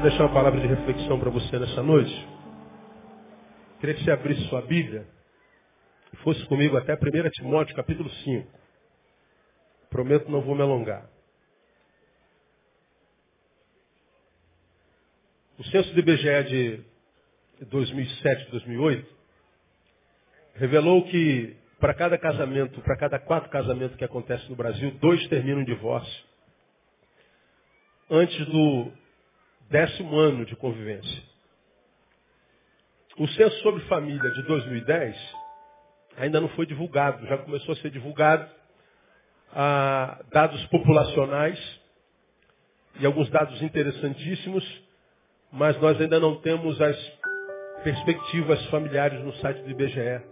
Quero deixar uma palavra de reflexão para você nessa noite. Queria que você abrisse sua Bíblia e fosse comigo até 1 Timóteo, capítulo 5. Prometo não vou me alongar. O censo do IBGE de 2007, 2008 revelou que para cada casamento, para cada quatro casamentos que acontecem no Brasil, dois terminam em divórcio antes do décimo ano de convivência. O censo sobre família de 2010 ainda não foi divulgado, já começou a ser divulgado ah, dados populacionais e alguns dados interessantíssimos, mas nós ainda não temos as perspectivas familiares no site do IBGE.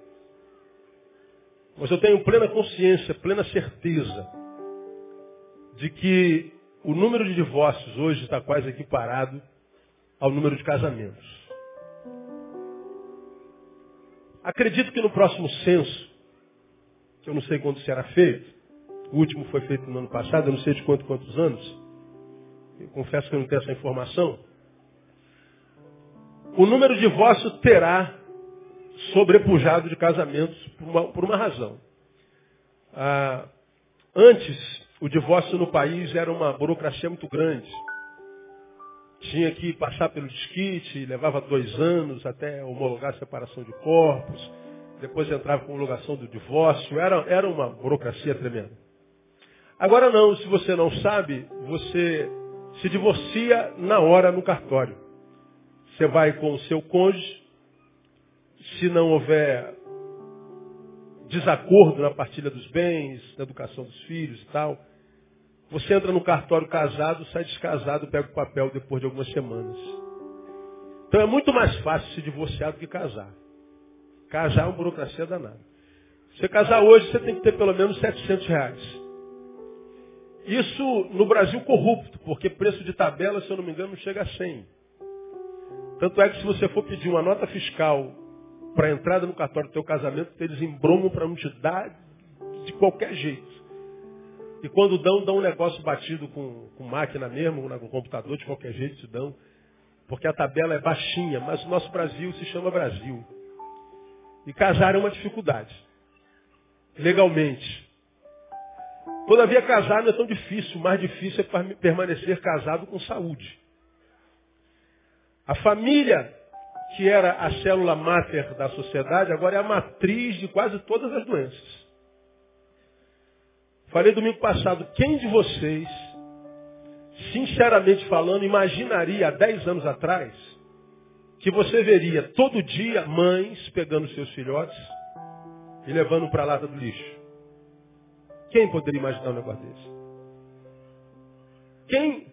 Mas eu tenho plena consciência, plena certeza de que o número de divórcios hoje está quase equiparado ao número de casamentos. Acredito que no próximo censo, que eu não sei quando será feito, o último foi feito no ano passado, eu não sei de quanto, quantos anos, eu confesso que eu não tenho essa informação, o número de divórcios terá sobrepujado de casamentos por uma, por uma razão. Ah, antes, o divórcio no país era uma burocracia muito grande. Tinha que passar pelo desquite, levava dois anos até homologar a separação de corpos, depois entrava com homologação do divórcio, era, era uma burocracia tremenda. Agora não, se você não sabe, você se divorcia na hora no cartório. Você vai com o seu cônjuge, se não houver desacordo na partilha dos bens, na educação dos filhos e tal, você entra no cartório casado, sai descasado, pega o papel depois de algumas semanas. Então é muito mais fácil se divorciar do que casar. Casar é uma burocracia danada. Você casar hoje, você tem que ter pelo menos 700 reais. Isso no Brasil corrupto, porque preço de tabela, se eu não me engano, não chega a 100. Tanto é que se você for pedir uma nota fiscal para a entrada no cartório do teu casamento, eles embromam para não te dar de qualquer jeito. E quando dão, dão um negócio batido com, com máquina mesmo, com computador, de qualquer jeito te dão. Porque a tabela é baixinha, mas o nosso Brasil se chama Brasil. E casar é uma dificuldade. Legalmente. Todavia, casar não é tão difícil. O mais difícil é permanecer casado com saúde. A família que era a célula máter da sociedade, agora é a matriz de quase todas as doenças. Falei domingo passado, quem de vocês, sinceramente falando, imaginaria há 10 anos atrás que você veria todo dia mães pegando seus filhotes e levando para a lata do lixo? Quem poderia imaginar um negócio desse? Quem,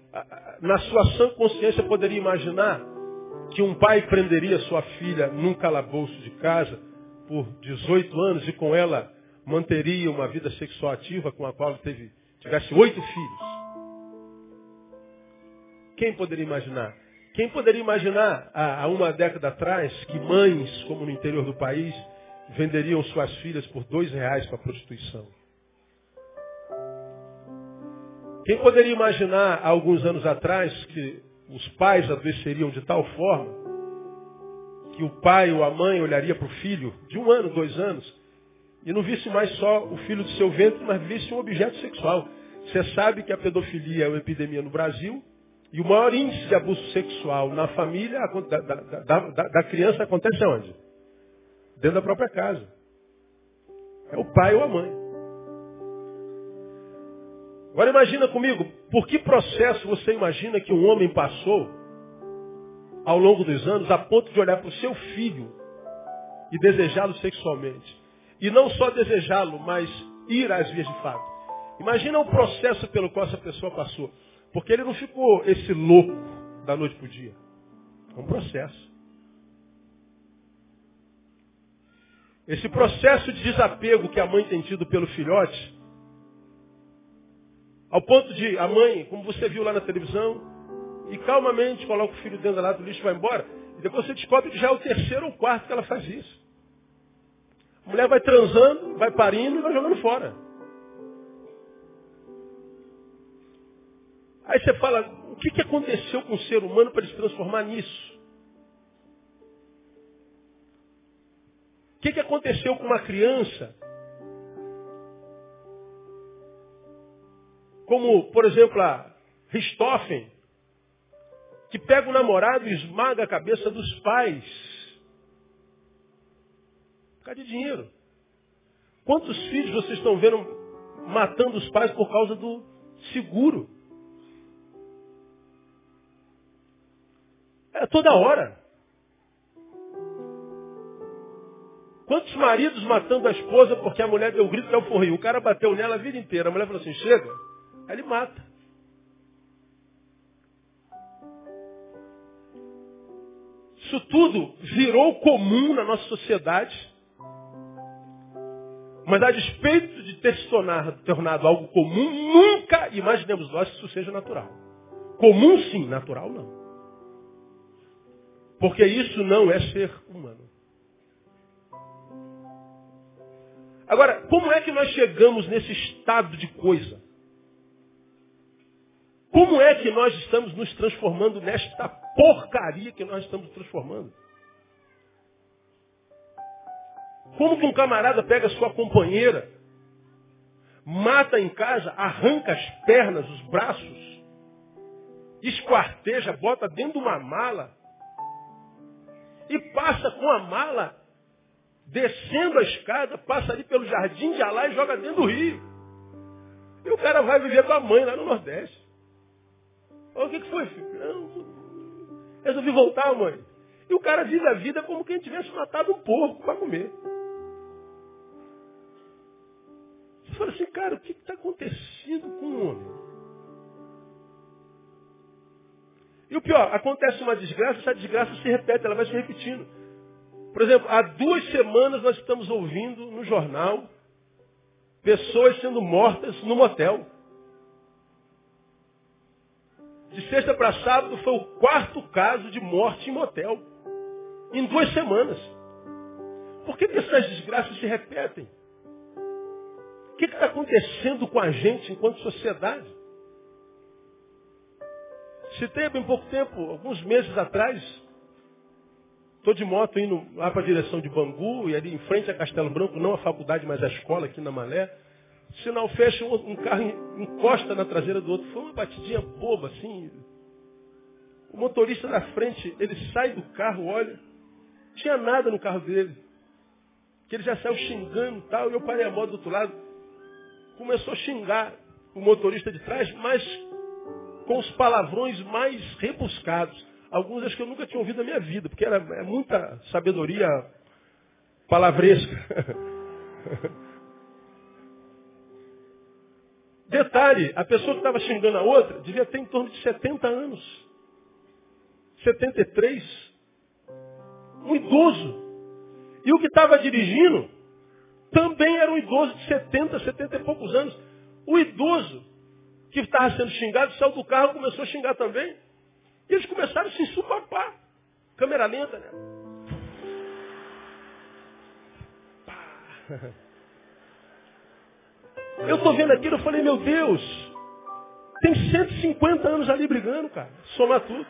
na sua sã consciência, poderia imaginar que um pai prenderia sua filha num calabouço de casa por 18 anos e com ela manteria uma vida sexual ativa com a qual teve, tivesse oito filhos? Quem poderia imaginar? Quem poderia imaginar há uma década atrás que mães, como no interior do país, venderiam suas filhas por dois reais para prostituição? Quem poderia imaginar há alguns anos atrás que os pais adoeceriam de tal forma que o pai ou a mãe olharia para o filho de um ano, dois anos, e não visse mais só o filho do seu ventre, mas visse um objeto sexual. Você sabe que a pedofilia é uma epidemia no Brasil e o maior índice de abuso sexual na família da, da, da, da criança acontece onde? Dentro da própria casa. É o pai ou a mãe. Agora imagina comigo, por que processo você imagina que um homem passou ao longo dos anos a ponto de olhar para o seu filho e desejá-lo sexualmente? E não só desejá-lo, mas ir às vias de fato. Imagina o processo pelo qual essa pessoa passou. Porque ele não ficou esse louco da noite para o dia. É um processo. Esse processo de desapego que a mãe tem tido pelo filhote, ao ponto de a mãe, como você viu lá na televisão, e calmamente coloca o filho dentro da lata do lixo e vai embora, e depois você descobre que já é o terceiro ou quarto que ela faz isso. A mulher vai transando, vai parindo e vai jogando fora. Aí você fala, o que, que aconteceu com o ser humano para ele se transformar nisso? O que, que aconteceu com uma criança? Como, por exemplo, a Richthofen, que pega o namorado e esmaga a cabeça dos pais. Causa de dinheiro. Quantos filhos vocês estão vendo matando os pais por causa do seguro? É toda hora. Quantos maridos matando a esposa porque a mulher deu grito que é o forrio? O cara bateu nela a vida inteira. A mulher falou assim, chega. Aí ele mata. Isso tudo virou comum na nossa sociedade. Mas a despeito de ter se tornado, tornado algo comum, nunca imaginemos nós que isso seja natural. Comum sim, natural não. Porque isso não é ser humano. Agora, como é que nós chegamos nesse estado de coisa? Como é que nós estamos nos transformando nesta porcaria que nós estamos transformando? Como que um camarada pega sua companheira, mata em casa, arranca as pernas, os braços, esquarteja, bota dentro de uma mala e passa com a mala, descendo a escada, passa ali pelo jardim de Alá e joga dentro do rio. E o cara vai viver com a mãe lá no Nordeste. O que, que foi, filho? Não, resolvi voltar, mãe. E o cara vive a vida como quem tivesse matado um porco para comer. Você fala assim, cara, o que está acontecendo com o homem? E o pior, acontece uma desgraça, essa desgraça se repete, ela vai se repetindo. Por exemplo, há duas semanas nós estamos ouvindo no jornal pessoas sendo mortas no motel. De sexta para sábado foi o quarto caso de morte em motel. Em duas semanas. Por que, que essas desgraças se repetem? O que está acontecendo com a gente enquanto sociedade? Citei há bem pouco tempo, alguns meses atrás, estou de moto indo lá para a direção de Bangu, e ali em frente a Castelo Branco, não a faculdade, mas a escola aqui na Malé, sinal fecha, um, um carro encosta na traseira do outro. Foi uma batidinha boba, assim. O motorista da frente, ele sai do carro, olha, tinha nada no carro dele. Que ele já saiu xingando e tal, e eu parei a moto do outro lado. Começou a xingar o motorista de trás, mas com os palavrões mais rebuscados. Alguns acho que eu nunca tinha ouvido na minha vida, porque era é muita sabedoria palavresca. Detalhe, a pessoa que estava xingando a outra devia ter em torno de 70 anos. 73. Um idoso. E o que estava dirigindo também era um idoso de 70, 70 e poucos anos. O idoso que estava sendo xingado, saiu do carro e começou a xingar também. E eles começaram a se ensupapar. Câmera lenta, né? Eu estou vendo aquilo, eu falei, meu Deus, tem 150 anos ali brigando, cara. Soma tudo.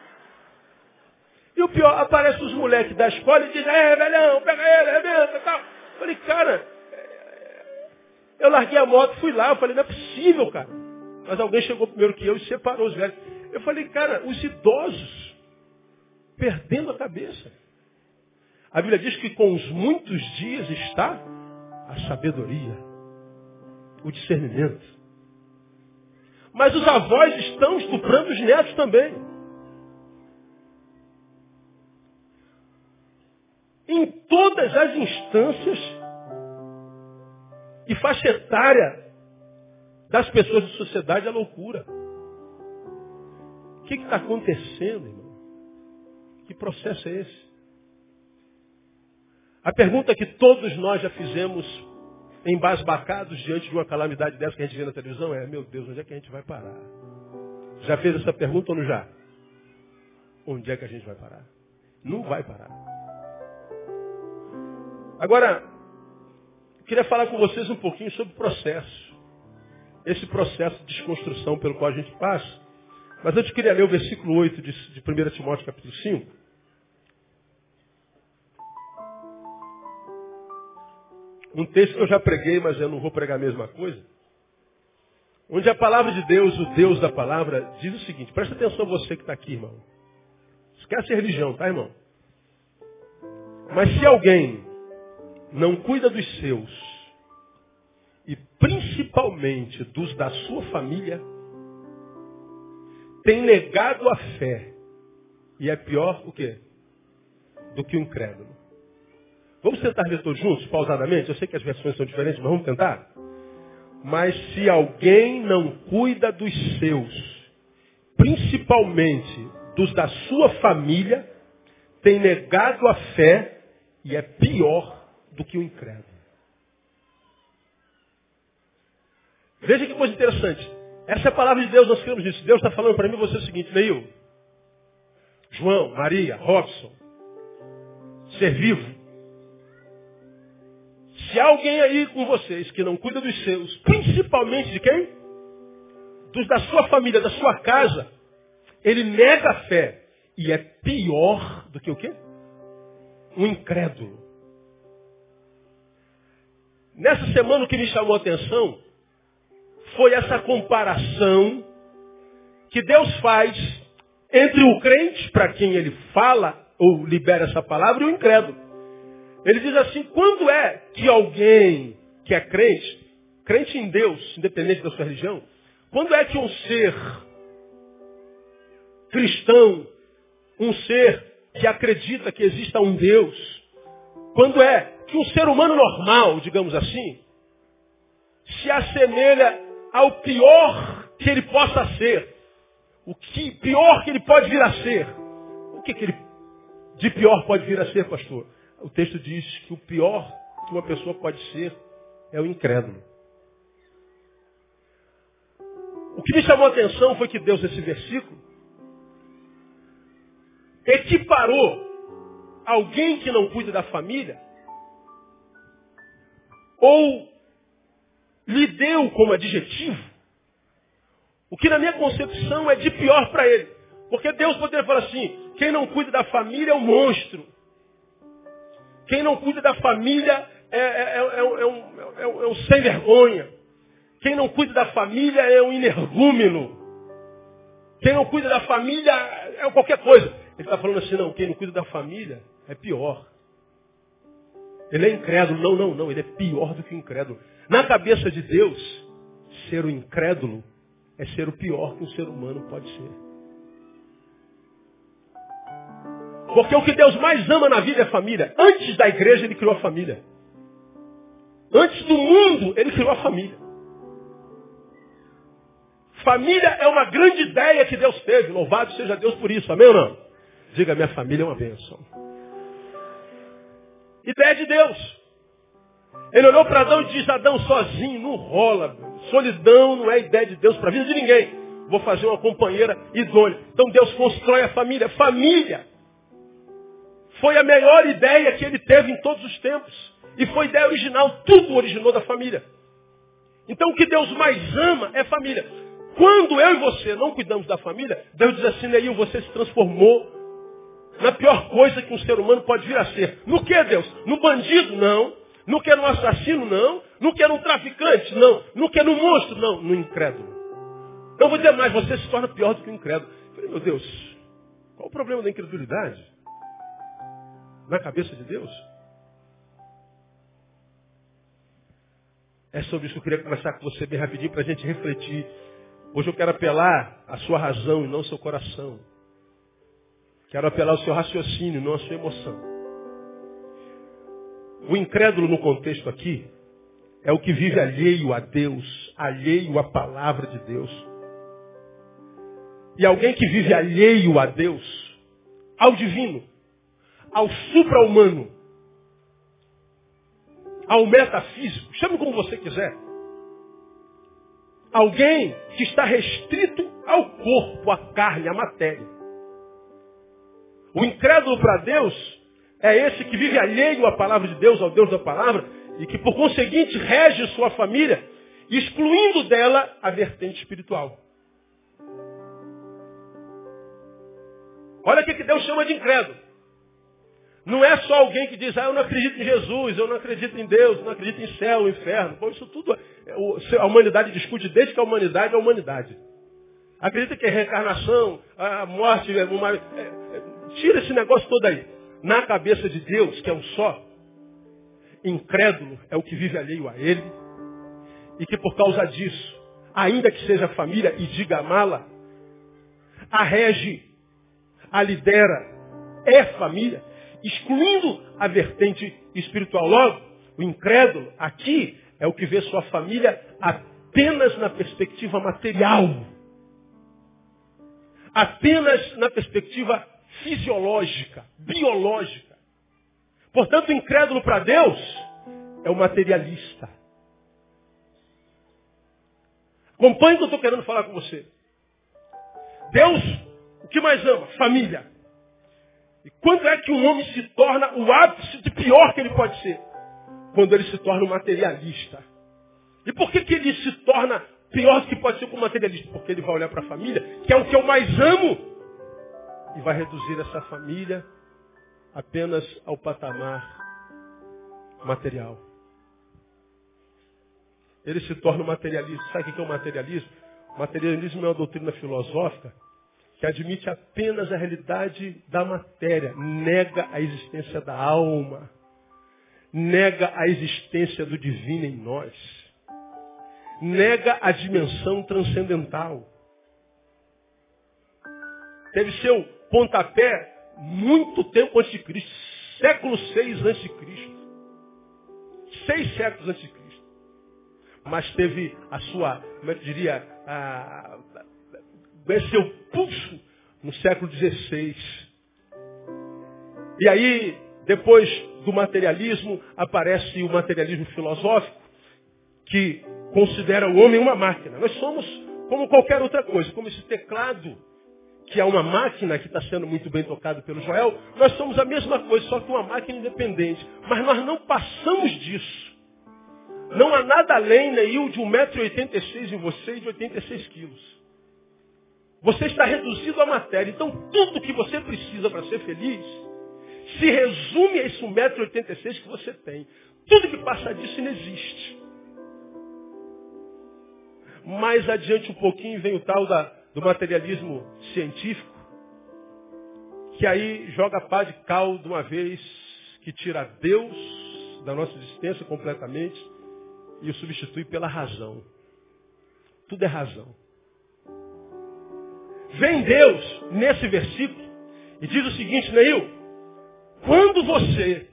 E o pior, aparece os moleques da escola e dizem, é, velhão, pega ele, arrebenta e tal. Falei, cara, eu larguei a moto, fui lá, eu falei, não é possível, cara. Mas alguém chegou primeiro que eu e separou os velhos. Eu falei, cara, os idosos perdendo a cabeça. A Bíblia diz que com os muitos dias está a sabedoria, o discernimento. Mas os avós estão estuprando os netos também. Em todas as instâncias e faixa etária das pessoas de sociedade é loucura. O que está acontecendo, irmão? Que processo é esse? A pergunta que todos nós já fizemos embasbacados diante de uma calamidade dessa que a gente vê na televisão é, meu Deus, onde é que a gente vai parar? Já fez essa pergunta ou não já? Onde é que a gente vai parar? Não vai parar. Agora, queria falar com vocês um pouquinho sobre o processo esse processo de desconstrução pelo qual a gente passa. Mas eu queria ler o versículo 8 de, de 1 Timóteo capítulo 5. Um texto que eu já preguei, mas eu não vou pregar a mesma coisa. Onde a palavra de Deus, o Deus da palavra, diz o seguinte, presta atenção você que está aqui, irmão. Esquece a religião, tá, irmão? Mas se alguém não cuida dos seus, e principalmente dos da sua família, tem negado a fé. E é pior o quê? Do que o incrédulo. Vamos tentar ler todos juntos, pausadamente? Eu sei que as versões são diferentes, mas vamos tentar? Mas se alguém não cuida dos seus, principalmente dos da sua família, tem negado a fé e é pior do que o incrédulo. Veja que coisa interessante. Essa é a palavra de Deus, nós queremos isso. Deus está falando para mim você o seguinte, Neil. João, Maria, Robson, ser vivo. Se há alguém aí com vocês que não cuida dos seus, principalmente de quem? Dos da sua família, da sua casa, ele nega a fé. E é pior do que o quê? Um incrédulo. Nessa semana o que me chamou a atenção foi essa comparação que Deus faz entre o crente, para quem ele fala ou libera essa palavra, e o incrédulo. Ele diz assim, quando é que alguém que é crente, crente em Deus, independente da sua religião, quando é que um ser cristão, um ser que acredita que exista um Deus, quando é que um ser humano normal, digamos assim, se assemelha ao pior que ele possa ser. O que pior que ele pode vir a ser. O que, que ele de pior pode vir a ser, pastor? O texto diz que o pior que uma pessoa pode ser é o incrédulo. O que me chamou a atenção foi que Deus, nesse versículo, equiparou alguém que não cuida da família, ou lhe deu como adjetivo o que na minha concepção é de pior para ele. Porque Deus poderia falar assim, quem não cuida da família é um monstro. Quem não cuida da família é, é, é, um, é, um, sem vergonha. Quem não cuida da família é um energúmeno. Quem não cuida da família é qualquer coisa. Ele está falando assim, não, quem não cuida da família é pior. Ele é incrédulo. Não, não, não, ele é pior do que incrédulo. Na cabeça de Deus, ser o incrédulo é ser o pior que um ser humano pode ser. Porque o que Deus mais ama na vida é a família. Antes da igreja, Ele criou a família. Antes do mundo, Ele criou a família. Família é uma grande ideia que Deus teve. Louvado seja Deus por isso. Amém ou não? Diga, minha família é uma bênção. Ideia de Deus. Ele olhou para Adão e disse, Adão sozinho, não rola. Solidão não é ideia de Deus para a vida de ninguém. Vou fazer uma companheira idônea. Então Deus constrói a família. Família foi a melhor ideia que ele teve em todos os tempos. E foi ideia original. Tudo originou da família. Então o que Deus mais ama é família. Quando eu e você não cuidamos da família, Deus diz assim, Neil, você se transformou na pior coisa que um ser humano pode vir a ser. No que, Deus? No bandido? Não. Não quer no assassino, não. Não quer no traficante, não. Não quer no monstro, não. No incrédulo. Não vou dizer mais, você se torna pior do que o incrédulo. Eu falei, meu Deus, qual o problema da incredulidade? Na cabeça de Deus? É sobre isso que eu queria conversar com você bem rapidinho para a gente refletir. Hoje eu quero apelar à sua razão e não ao seu coração. Quero apelar ao seu raciocínio, não à sua emoção. O incrédulo no contexto aqui é o que vive alheio a Deus, alheio à palavra de Deus. E alguém que vive alheio a Deus, ao divino, ao supra-humano, ao metafísico, chame como você quiser. Alguém que está restrito ao corpo, à carne, à matéria. O incrédulo para Deus é esse que vive alheio à palavra de Deus, ao Deus da palavra, e que por conseguinte rege sua família, excluindo dela a vertente espiritual. Olha o que Deus chama de incrédulo. Não é só alguém que diz, ah, eu não acredito em Jesus, eu não acredito em Deus, eu não acredito em céu, inferno. Bom, isso tudo é, a humanidade discute desde que a humanidade é a humanidade. Acredita que é reencarnação, a morte, é uma, tira esse negócio todo aí. Na cabeça de Deus, que é um só, incrédulo é o que vive alheio a ele, e que por causa disso, ainda que seja família e diga amá-la, a rege, a lidera, é família, excluindo a vertente espiritual. Logo, o incrédulo aqui é o que vê sua família apenas na perspectiva material. Apenas na perspectiva fisiológica, biológica. Portanto, incrédulo para Deus é o materialista. Acompanhe o que eu estou querendo falar com você. Deus, o que mais ama? Família. E quando é que um homem se torna o ápice de pior que ele pode ser? Quando ele se torna um materialista. E por que, que ele se torna pior que pode ser como materialista? Porque ele vai olhar para a família, que é o que eu mais amo, e vai reduzir essa família apenas ao patamar material. Ele se torna um materialista. Sabe o que é o materialismo? O materialismo é uma doutrina filosófica que admite apenas a realidade da matéria, nega a existência da alma, nega a existência do divino em nós, nega a dimensão transcendental. Teve seu pontapé muito tempo antes de Cristo, século 6 antes de Cristo. Seis séculos antes de Cristo. Mas teve a sua, como é que diria, a, seu pulso no século XVI. E aí, depois do materialismo, aparece o materialismo filosófico, que considera o homem uma máquina. Nós somos como qualquer outra coisa, como esse teclado, que é uma máquina que está sendo muito bem tocado pelo Joel, nós somos a mesma coisa, só que uma máquina independente. Mas nós não passamos disso. Não há nada além, Neil, de 1,86m em você e de 86 quilos. Você está reduzido à matéria. Então, tudo que você precisa para ser feliz se resume a esse 1,86m que você tem. Tudo que passa disso não existe. Mais adiante um pouquinho vem o tal da, do materialismo científico, que aí joga pá de cal de uma vez, que tira Deus da nossa existência completamente e o substitui pela razão. Tudo é razão. Vem Deus nesse versículo e diz o seguinte, Neil, quando você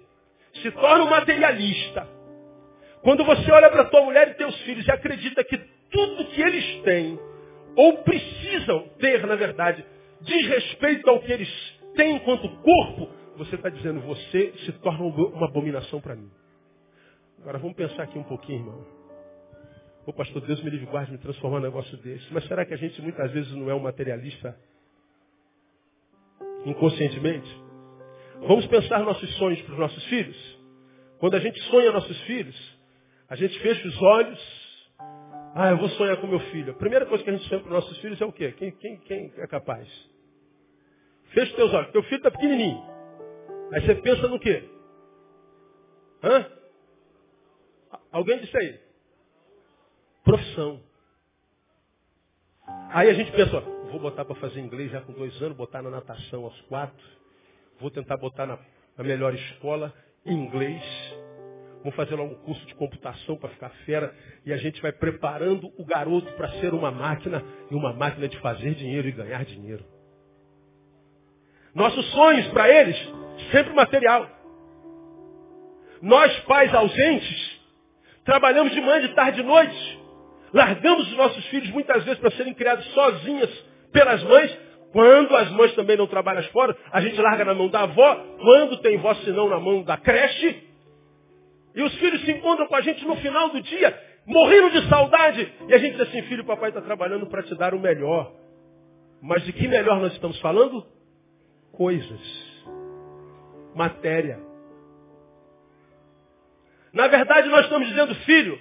se torna um materialista, quando você olha para tua mulher e teus filhos e acredita que tudo que eles têm, ou precisam ter, na verdade, diz respeito ao que eles têm enquanto corpo, você está dizendo, você se torna uma abominação para mim. Agora vamos pensar aqui um pouquinho, irmão. Ô pastor, Deus me livre guarde me transformar num negócio desse. Mas será que a gente muitas vezes não é um materialista inconscientemente? Vamos pensar nossos sonhos para os nossos filhos? Quando a gente sonha nossos filhos, a gente fecha os olhos. Ah, eu vou sonhar com meu filho. A primeira coisa que a gente sonha os nossos filhos é o quê? Quem, quem, quem é capaz? Fecha os teus olhos. Teu filho está pequenininho. Aí você pensa no quê? Hã? Alguém disse aí? Profissão. Aí a gente pensa, ó, vou botar para fazer inglês já com dois anos, botar na natação aos quatro, vou tentar botar na, na melhor escola, inglês, vou fazer lá um curso de computação para ficar fera, e a gente vai preparando o garoto para ser uma máquina, e uma máquina de fazer dinheiro e ganhar dinheiro. Nossos sonhos para eles, sempre material. Nós, pais ausentes, trabalhamos de manhã, de tarde e de noite, Largamos os nossos filhos muitas vezes para serem criados sozinhas pelas mães. Quando as mães também não trabalham fora, a gente larga na mão da avó. Quando tem vó, senão na mão da creche. E os filhos se encontram com a gente no final do dia, morrendo de saudade. E a gente diz assim, filho, papai está trabalhando para te dar o melhor. Mas de que melhor nós estamos falando? Coisas. Matéria. Na verdade, nós estamos dizendo, filho,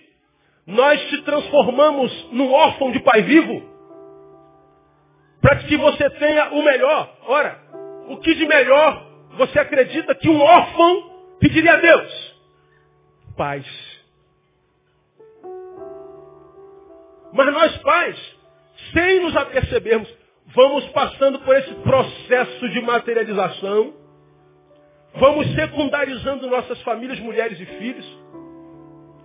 nós te transformamos num órfão de pai vivo. Para que você tenha o melhor. Ora, o que de melhor você acredita que um órfão pediria a Deus? Paz. Mas nós pais, sem nos apercebermos, vamos passando por esse processo de materialização, vamos secundarizando nossas famílias, mulheres e filhos.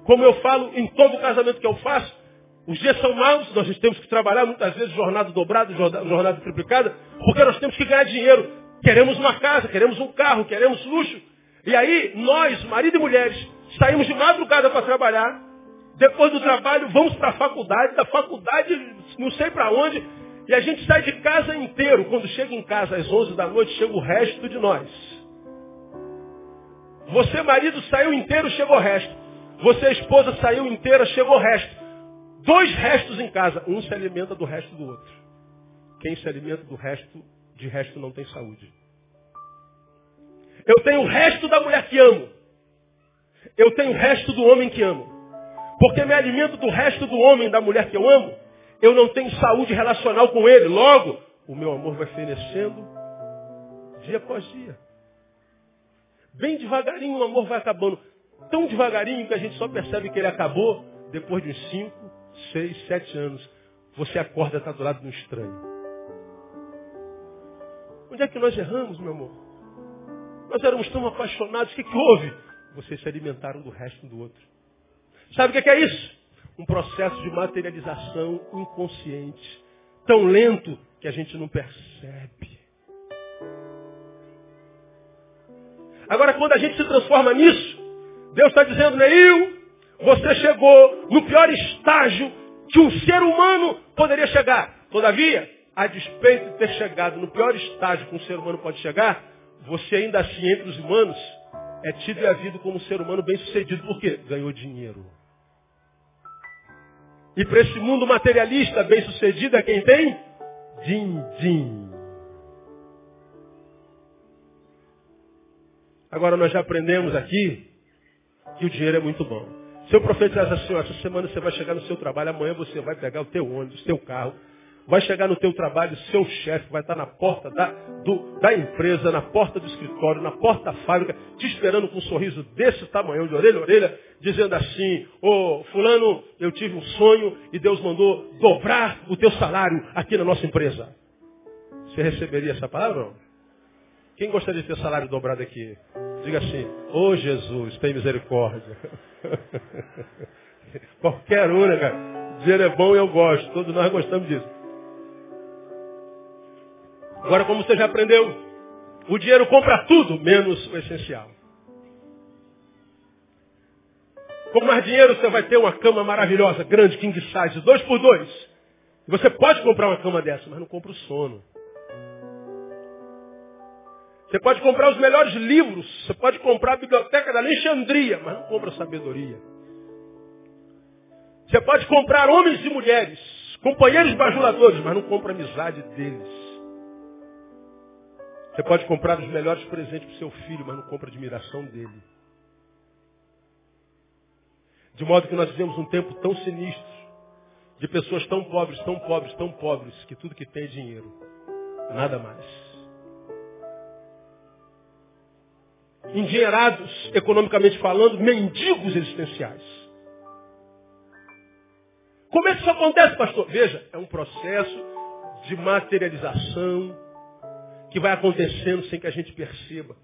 Como eu falo em todo casamento que eu faço, os dias são maus, nós temos que trabalhar muitas vezes jornada dobrada, jornada triplicada, porque nós temos que ganhar dinheiro. Queremos uma casa, queremos um carro, queremos luxo. E aí, nós, marido e mulheres, saímos de madrugada para trabalhar, depois do trabalho vamos para a faculdade, da faculdade não sei para onde, e a gente sai de casa inteiro. Quando chega em casa às 11 da noite, chega o resto de nós. Você, marido, saiu inteiro, chegou o resto. Você, esposa, saiu inteira, chegou o resto. Dois restos em casa. Um se alimenta do resto do outro. Quem se alimenta do resto, de resto não tem saúde. Eu tenho o resto da mulher que amo. Eu tenho o resto do homem que amo. Porque me alimento do resto do homem, da mulher que eu amo. Eu não tenho saúde relacional com ele. Logo, o meu amor vai fenecendo dia após dia. Bem devagarinho o amor vai acabando tão devagarinho que a gente só percebe que ele acabou depois de uns 5, 6, 7 anos. Você acorda e está do lado de um estranho. Onde é que nós erramos, meu amor? Nós éramos tão apaixonados. O que, que houve? Vocês se alimentaram do resto do outro. Sabe o que é isso? Um processo de materialização inconsciente. Tão lento que a gente não percebe. Agora, quando a gente se transforma nisso, Deus está dizendo, Neil, você chegou no pior estágio que um ser humano poderia chegar. Todavia, a despeito de ter chegado no pior estágio que um ser humano pode chegar, você ainda assim, entre os humanos, é tido e havido como um ser humano bem sucedido. Por quê? Ganhou dinheiro. E para esse mundo materialista bem sucedido é quem tem? Din-din. Agora nós já aprendemos aqui que o dinheiro é muito bom. Se eu profetizasse assim, essa semana você vai chegar no seu trabalho, amanhã você vai pegar o teu ônibus, o teu carro, vai chegar no teu trabalho, seu chefe vai estar na porta da, do, da empresa, na porta do escritório, na porta da fábrica, te esperando com um sorriso desse tamanho, de orelha a orelha, dizendo assim, ô oh, fulano, eu tive um sonho e Deus mandou dobrar o teu salário aqui na nossa empresa. Você receberia essa palavra? Quem gostaria de ter salário dobrado aqui? Diga assim, ô oh, Jesus, tem misericórdia. Qualquer um, né, cara? Dinheiro é bom e eu gosto. Todos nós gostamos disso. Agora, como você já aprendeu, o dinheiro compra tudo, menos o essencial. Com mais dinheiro, você vai ter uma cama maravilhosa, grande, king size, dois por dois. Você pode comprar uma cama dessa, mas não compra o sono. Você pode comprar os melhores livros, você pode comprar a biblioteca da Alexandria, mas não compra sabedoria. Você pode comprar homens e mulheres, companheiros bajuladores, mas não compra a amizade deles. Você pode comprar os melhores presentes para o seu filho, mas não compra a admiração dele. De modo que nós vivemos um tempo tão sinistro, de pessoas tão pobres, tão pobres, tão pobres, que tudo que tem é dinheiro. Nada mais. endinheirados, economicamente falando, mendigos existenciais. Como é que isso acontece, pastor? Veja, é um processo de materialização que vai acontecendo sem que a gente perceba.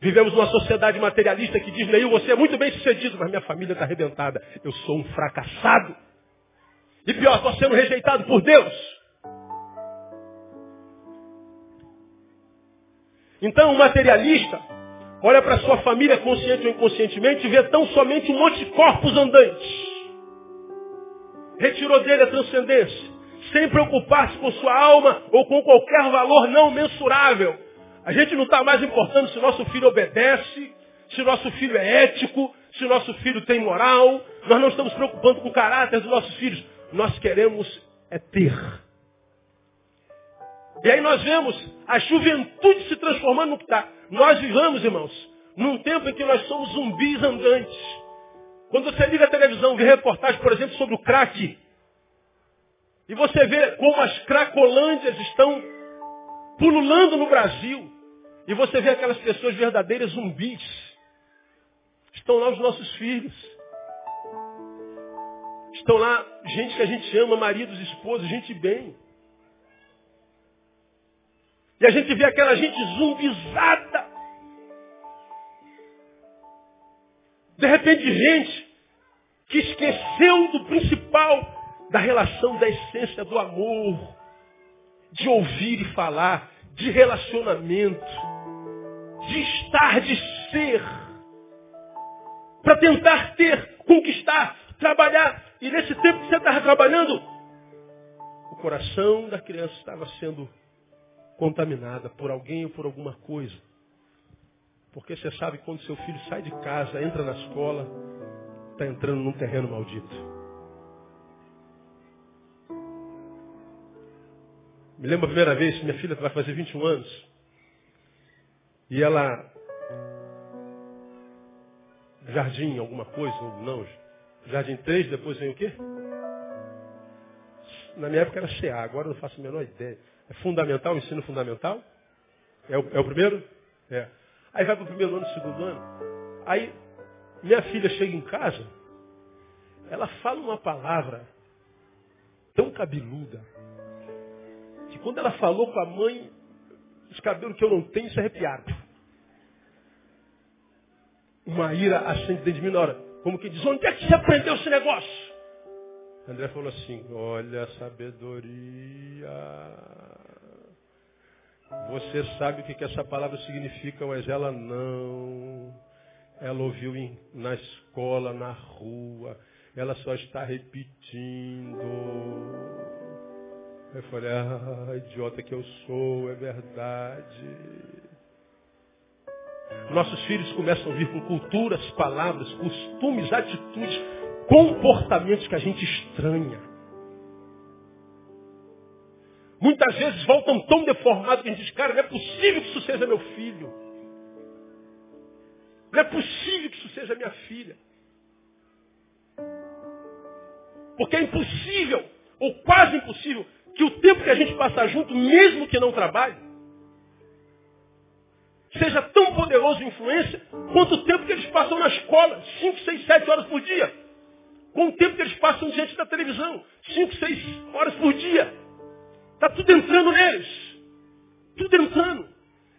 Vivemos numa sociedade materialista que diz, Neil, você é muito bem sucedido, mas minha família está arrebentada. Eu sou um fracassado. E pior, estou sendo rejeitado por Deus. Então, o materialista olha para sua família consciente ou inconscientemente e vê tão somente um monte de corpos andantes. Retirou dele a transcendência, sem preocupar-se com sua alma ou com qualquer valor não mensurável. A gente não está mais importando se nosso filho obedece, se nosso filho é ético, se nosso filho tem moral. Nós não estamos preocupando com o caráter dos nossos filhos. Nós queremos é ter. E aí nós vemos a juventude se transformando no que está. Nós vivamos, irmãos, num tempo em que nós somos zumbis andantes. Quando você liga a televisão, vê reportagem, por exemplo, sobre o crack, e você vê como as cracolândias estão pululando no Brasil, E você vê aquelas pessoas verdadeiras zumbis. Estão lá os nossos filhos. Estão lá gente que a gente ama, maridos, esposas, gente bem. E a gente vê aquela gente zumbizada. De repente, gente que esqueceu do principal, da relação, da essência do amor, de ouvir e falar, de relacionamento, de estar, de ser, para tentar ter, conquistar, trabalhar. E nesse tempo que você estava trabalhando, o coração da criança estava sendo contaminada por alguém ou por alguma coisa. Porque você sabe quando seu filho sai de casa, entra na escola, está entrando num terreno maldito. Me lembro a primeira vez, minha filha vai fazer 21 anos. E ela. Jardim, alguma coisa, ou não. Jardim 3, depois vem o quê? Na minha época era CA, agora eu não faço a menor ideia. É fundamental, ensino fundamental? É o, é o primeiro? É. Aí vai para o primeiro ano, segundo ano. Aí minha filha chega em casa, ela fala uma palavra tão cabeluda, quando ela falou com a mãe, os cabelos que eu não tenho se arrepiaram. Uma ira acende dentro de mim na hora. Como que diz, onde é que você aprendeu esse negócio? André falou assim, olha a sabedoria. Você sabe o que, que essa palavra significa, mas ela não. Ela ouviu em, na escola, na rua. Ela só está repetindo. Eu falei, ah, idiota que eu sou, é verdade. Nossos filhos começam a vir com culturas, palavras, costumes, atitudes, comportamentos que a gente estranha. Muitas vezes voltam tão deformados que a gente diz, cara, não é possível que isso seja meu filho. Não é possível que isso seja minha filha. Porque é impossível, ou quase impossível, que o tempo que a gente passa junto, mesmo que não trabalhe, seja tão poderoso em influência quanto o tempo que eles passam na escola, 5, 6, 7 horas por dia. Com o tempo que eles passam diante da televisão, 5, 6 horas por dia. Está tudo entrando neles. Tudo entrando.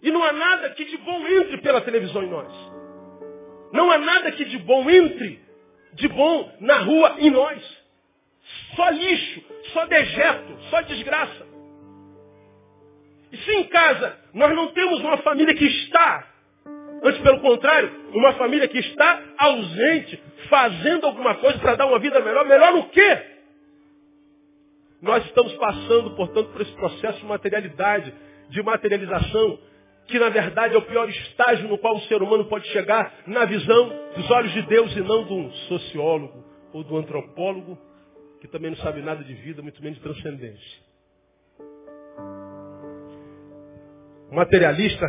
E não há nada que de bom entre pela televisão em nós. Não há nada que de bom entre, de bom na rua em nós. Só lixo, só dejeto, só desgraça. E se em casa nós não temos uma família que está, antes pelo contrário, uma família que está ausente, fazendo alguma coisa para dar uma vida melhor, melhor o quê? Nós estamos passando, portanto, por esse processo de materialidade, de materialização, que na verdade é o pior estágio no qual o ser humano pode chegar na visão dos olhos de Deus e não do sociólogo ou do antropólogo que também não sabe nada de vida, muito menos de transcendência. O materialista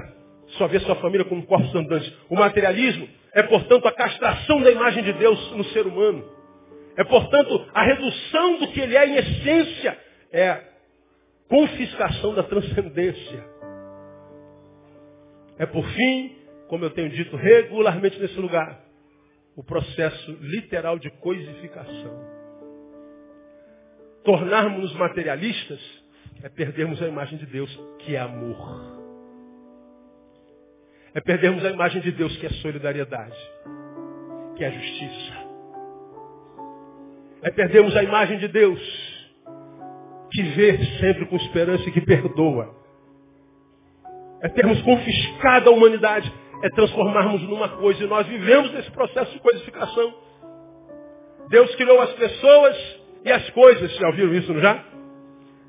só vê sua família como corpos andantes. O materialismo é, portanto, a castração da imagem de Deus no ser humano. É, portanto, a redução do que ele é em essência. É a confiscação da transcendência. É, por fim, como eu tenho dito regularmente nesse lugar, o processo literal de coisificação tornarmos-nos materialistas é perdermos a imagem de Deus, que é amor. É perdermos a imagem de Deus, que é solidariedade, que é justiça. É perdermos a imagem de Deus, que vê sempre com esperança e que perdoa. É termos confiscado a humanidade, é transformarmos numa coisa. E nós vivemos nesse processo de coisificação. Deus criou as pessoas e as coisas. Já ouviram isso, não já?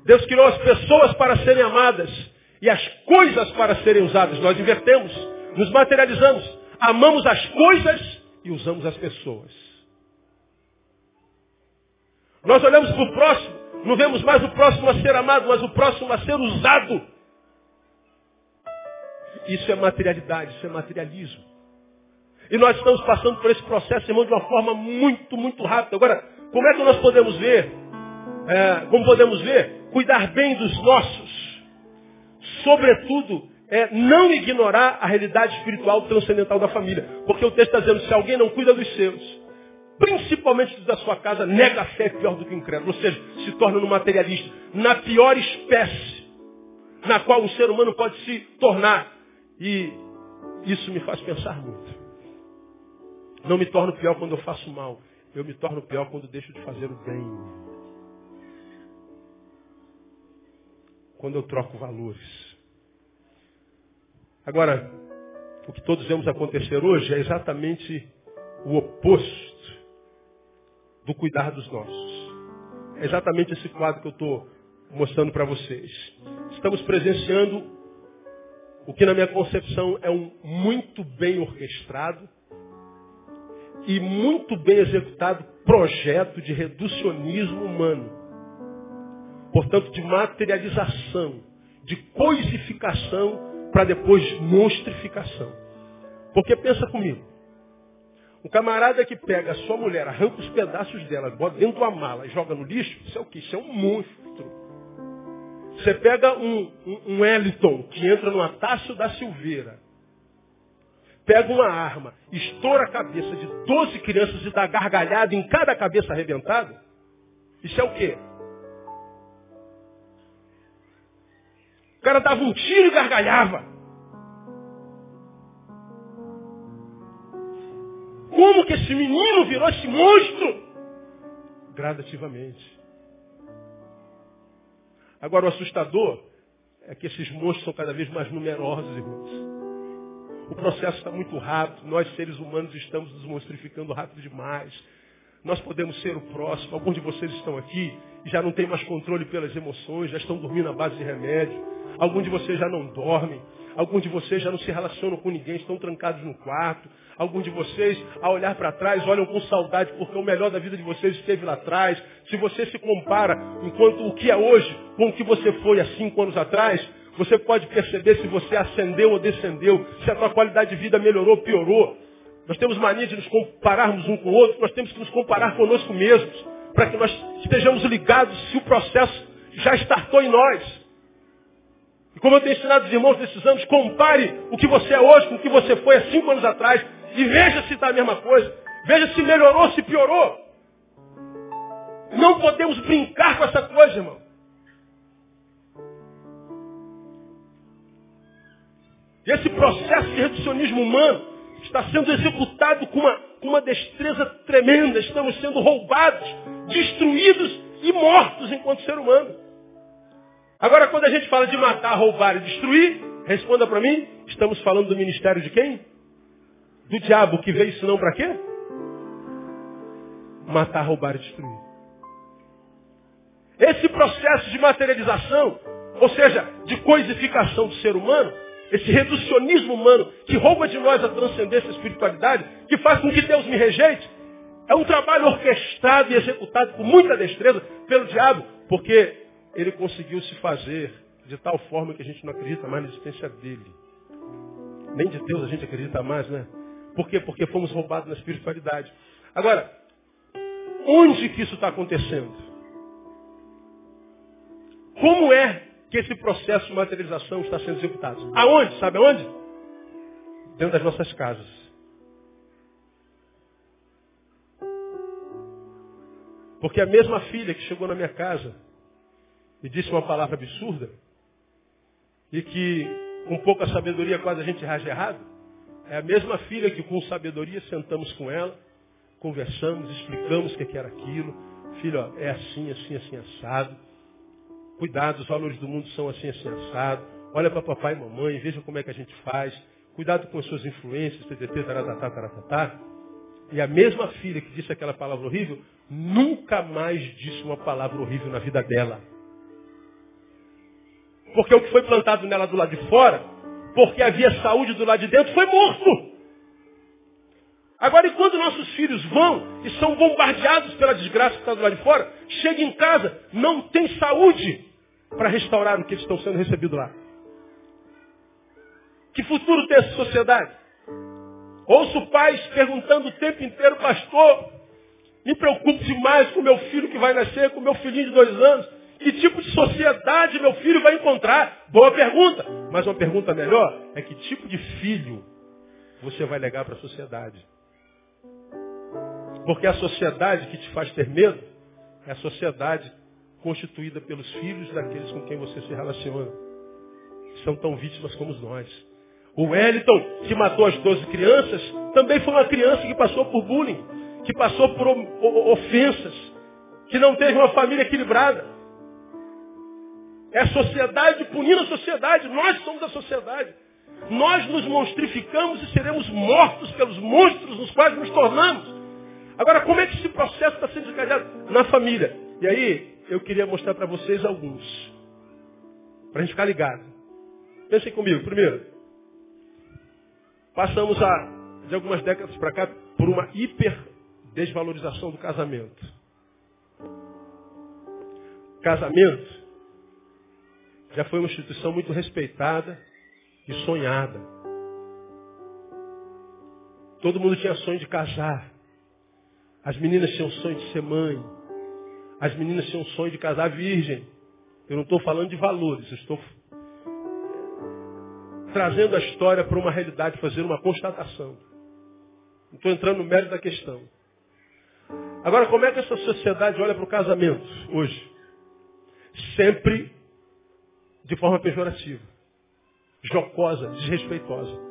Deus criou as pessoas para serem amadas e as coisas para serem usadas. Nós invertemos, nos materializamos, amamos as coisas e usamos as pessoas. Nós olhamos para o próximo, não vemos mais o próximo a ser amado, mas o próximo a ser usado. Isso é materialidade, isso é materialismo. E nós estamos passando por esse processo, irmão, de uma forma muito, muito rápida. Agora, como é que nós podemos ver? É, como podemos ver? Cuidar bem dos nossos. Sobretudo, é não ignorar a realidade espiritual transcendental da família. Porque o texto está dizendo, se alguém não cuida dos seus, principalmente dos da sua casa, nega a fé pior do que o incrédulo. Ou seja, se torna um materialista. Na pior espécie na qual um ser humano pode se tornar. E isso me faz pensar muito. Não me torno pior quando eu faço mal. Eu me torno pior quando deixo de fazer o bem. Quando eu troco valores. Agora, o que todos vemos acontecer hoje é exatamente o oposto do cuidar dos nossos. É exatamente esse quadro que eu estou mostrando para vocês. Estamos presenciando o que na minha concepção é um muito bem orquestrado e muito bem executado projeto de reducionismo humano. Portanto, de materialização, de coisificação para depois monstrificação. Porque pensa comigo, um camarada que pega a sua mulher, arranca os pedaços dela, bota dentro de uma mala e joga no lixo, isso é o que? Isso é um monstro. Você pega um, um, um Wellington que entra no Atácio da Silveira, pega uma arma, estoura a cabeça de 12 crianças e dá gargalhada em cada cabeça arrebentada, isso é o quê? O cara dava um tiro e gargalhava. Como que esse menino virou esse monstro? Gradativamente. Agora, o assustador é que esses monstros são cada vez mais numerosos, irmãos. O processo está muito rápido. Nós, seres humanos, estamos nos monstrificando rápido demais. Nós podemos ser o próximo. Alguns de vocês estão aqui e já não têm mais controle pelas emoções, já estão dormindo à base de remédio. Alguns de vocês já não dormem. Alguns de vocês já não se relacionam com ninguém, estão trancados no quarto. Alguns de vocês, ao olhar para trás, olham com saudade porque o melhor da vida de vocês esteve lá atrás. Se você se compara enquanto o que é hoje com o que você foi há cinco anos atrás, você pode perceber se você ascendeu ou descendeu, se a tua qualidade de vida melhorou ou piorou. Nós temos mania de nos compararmos um com o outro, nós temos que nos comparar conosco mesmos, para que nós estejamos ligados se o processo já startou em nós. E como eu tenho ensinado os irmãos desses anos, compare o que você é hoje com o que você foi há cinco anos atrás. E veja se está a mesma coisa. Veja se melhorou, se piorou. Não podemos brincar com essa coisa, irmão. Esse processo de reducionismo humano está sendo executado com uma, com uma destreza tremenda. Estamos sendo roubados, destruídos e mortos enquanto ser humano. Agora, quando a gente fala de matar, roubar e destruir, responda para mim, estamos falando do ministério de quem? Do diabo, que veio isso não para quê? Matar, roubar e destruir. Esse processo de materialização, ou seja, de coisificação do ser humano, esse reducionismo humano que rouba de nós a transcendência e a espiritualidade, que faz com que Deus me rejeite, é um trabalho orquestrado e executado com muita destreza pelo diabo, porque ele conseguiu se fazer de tal forma que a gente não acredita mais na existência dele. Nem de Deus a gente acredita mais, né? Por quê? Porque fomos roubados na espiritualidade. Agora, onde que isso está acontecendo? Como é que esse processo de materialização está sendo executado? Aonde? Sabe aonde? Dentro das nossas casas. Porque a mesma filha que chegou na minha casa e disse uma palavra absurda, e que com pouca sabedoria quase a gente reage errado, é a mesma filha que com sabedoria sentamos com ela, conversamos, explicamos o que era aquilo. Filho, ó, é assim, assim, assim, assado. Cuidado, os valores do mundo são assim, assim, assado. Olha para papai e mamãe, veja como é que a gente faz. Cuidado com as suas influências, ttt, taratata, taratata. E a mesma filha que disse aquela palavra horrível, nunca mais disse uma palavra horrível na vida dela. Porque o que foi plantado nela do lado de fora, porque havia saúde do lado de dentro, foi morto. Agora, enquanto nossos filhos vão e são bombardeados pela desgraça que está do lado de fora, chega em casa, não tem saúde para restaurar o que eles estão sendo recebidos lá. Que futuro tem essa sociedade? Ouço pais perguntando o tempo inteiro, pastor, me preocupo demais com meu filho que vai nascer, com meu filhinho de dois anos Que tipo de sociedade meu filho vai encontrar? Boa pergunta. Mas uma pergunta melhor é que tipo de filho você vai legar para a sociedade? Porque a sociedade que te faz ter medo é a sociedade constituída pelos filhos daqueles com quem você se relaciona. São tão vítimas como nós. O Wellington, que matou as 12 crianças, também foi uma criança que passou por bullying, que passou por ofensas, que não teve uma família equilibrada. É a sociedade punindo a sociedade. Nós somos a sociedade. Nós nos monstrificamos e seremos mortos pelos monstros nos quais nos tornamos. Agora, como é que esse processo está sendo desencadeado? Na família. E aí, eu queria mostrar para vocês alguns. Para a gente ficar ligado. Pensem comigo. Primeiro, passamos a, de algumas décadas para cá por uma hiper desvalorização do casamento. Casamento já foi uma instituição muito respeitada e sonhada. Todo mundo tinha sonho de casar. As meninas tinham sonho de ser mãe. As meninas tinham sonho de casar virgem. Eu não estou falando de valores, estou trazendo a história para uma realidade, fazer uma constatação. Não estou entrando no mérito da questão. Agora, como é que essa sociedade olha para o casamento hoje? Sempre de forma pejorativa, jocosa, desrespeitosa.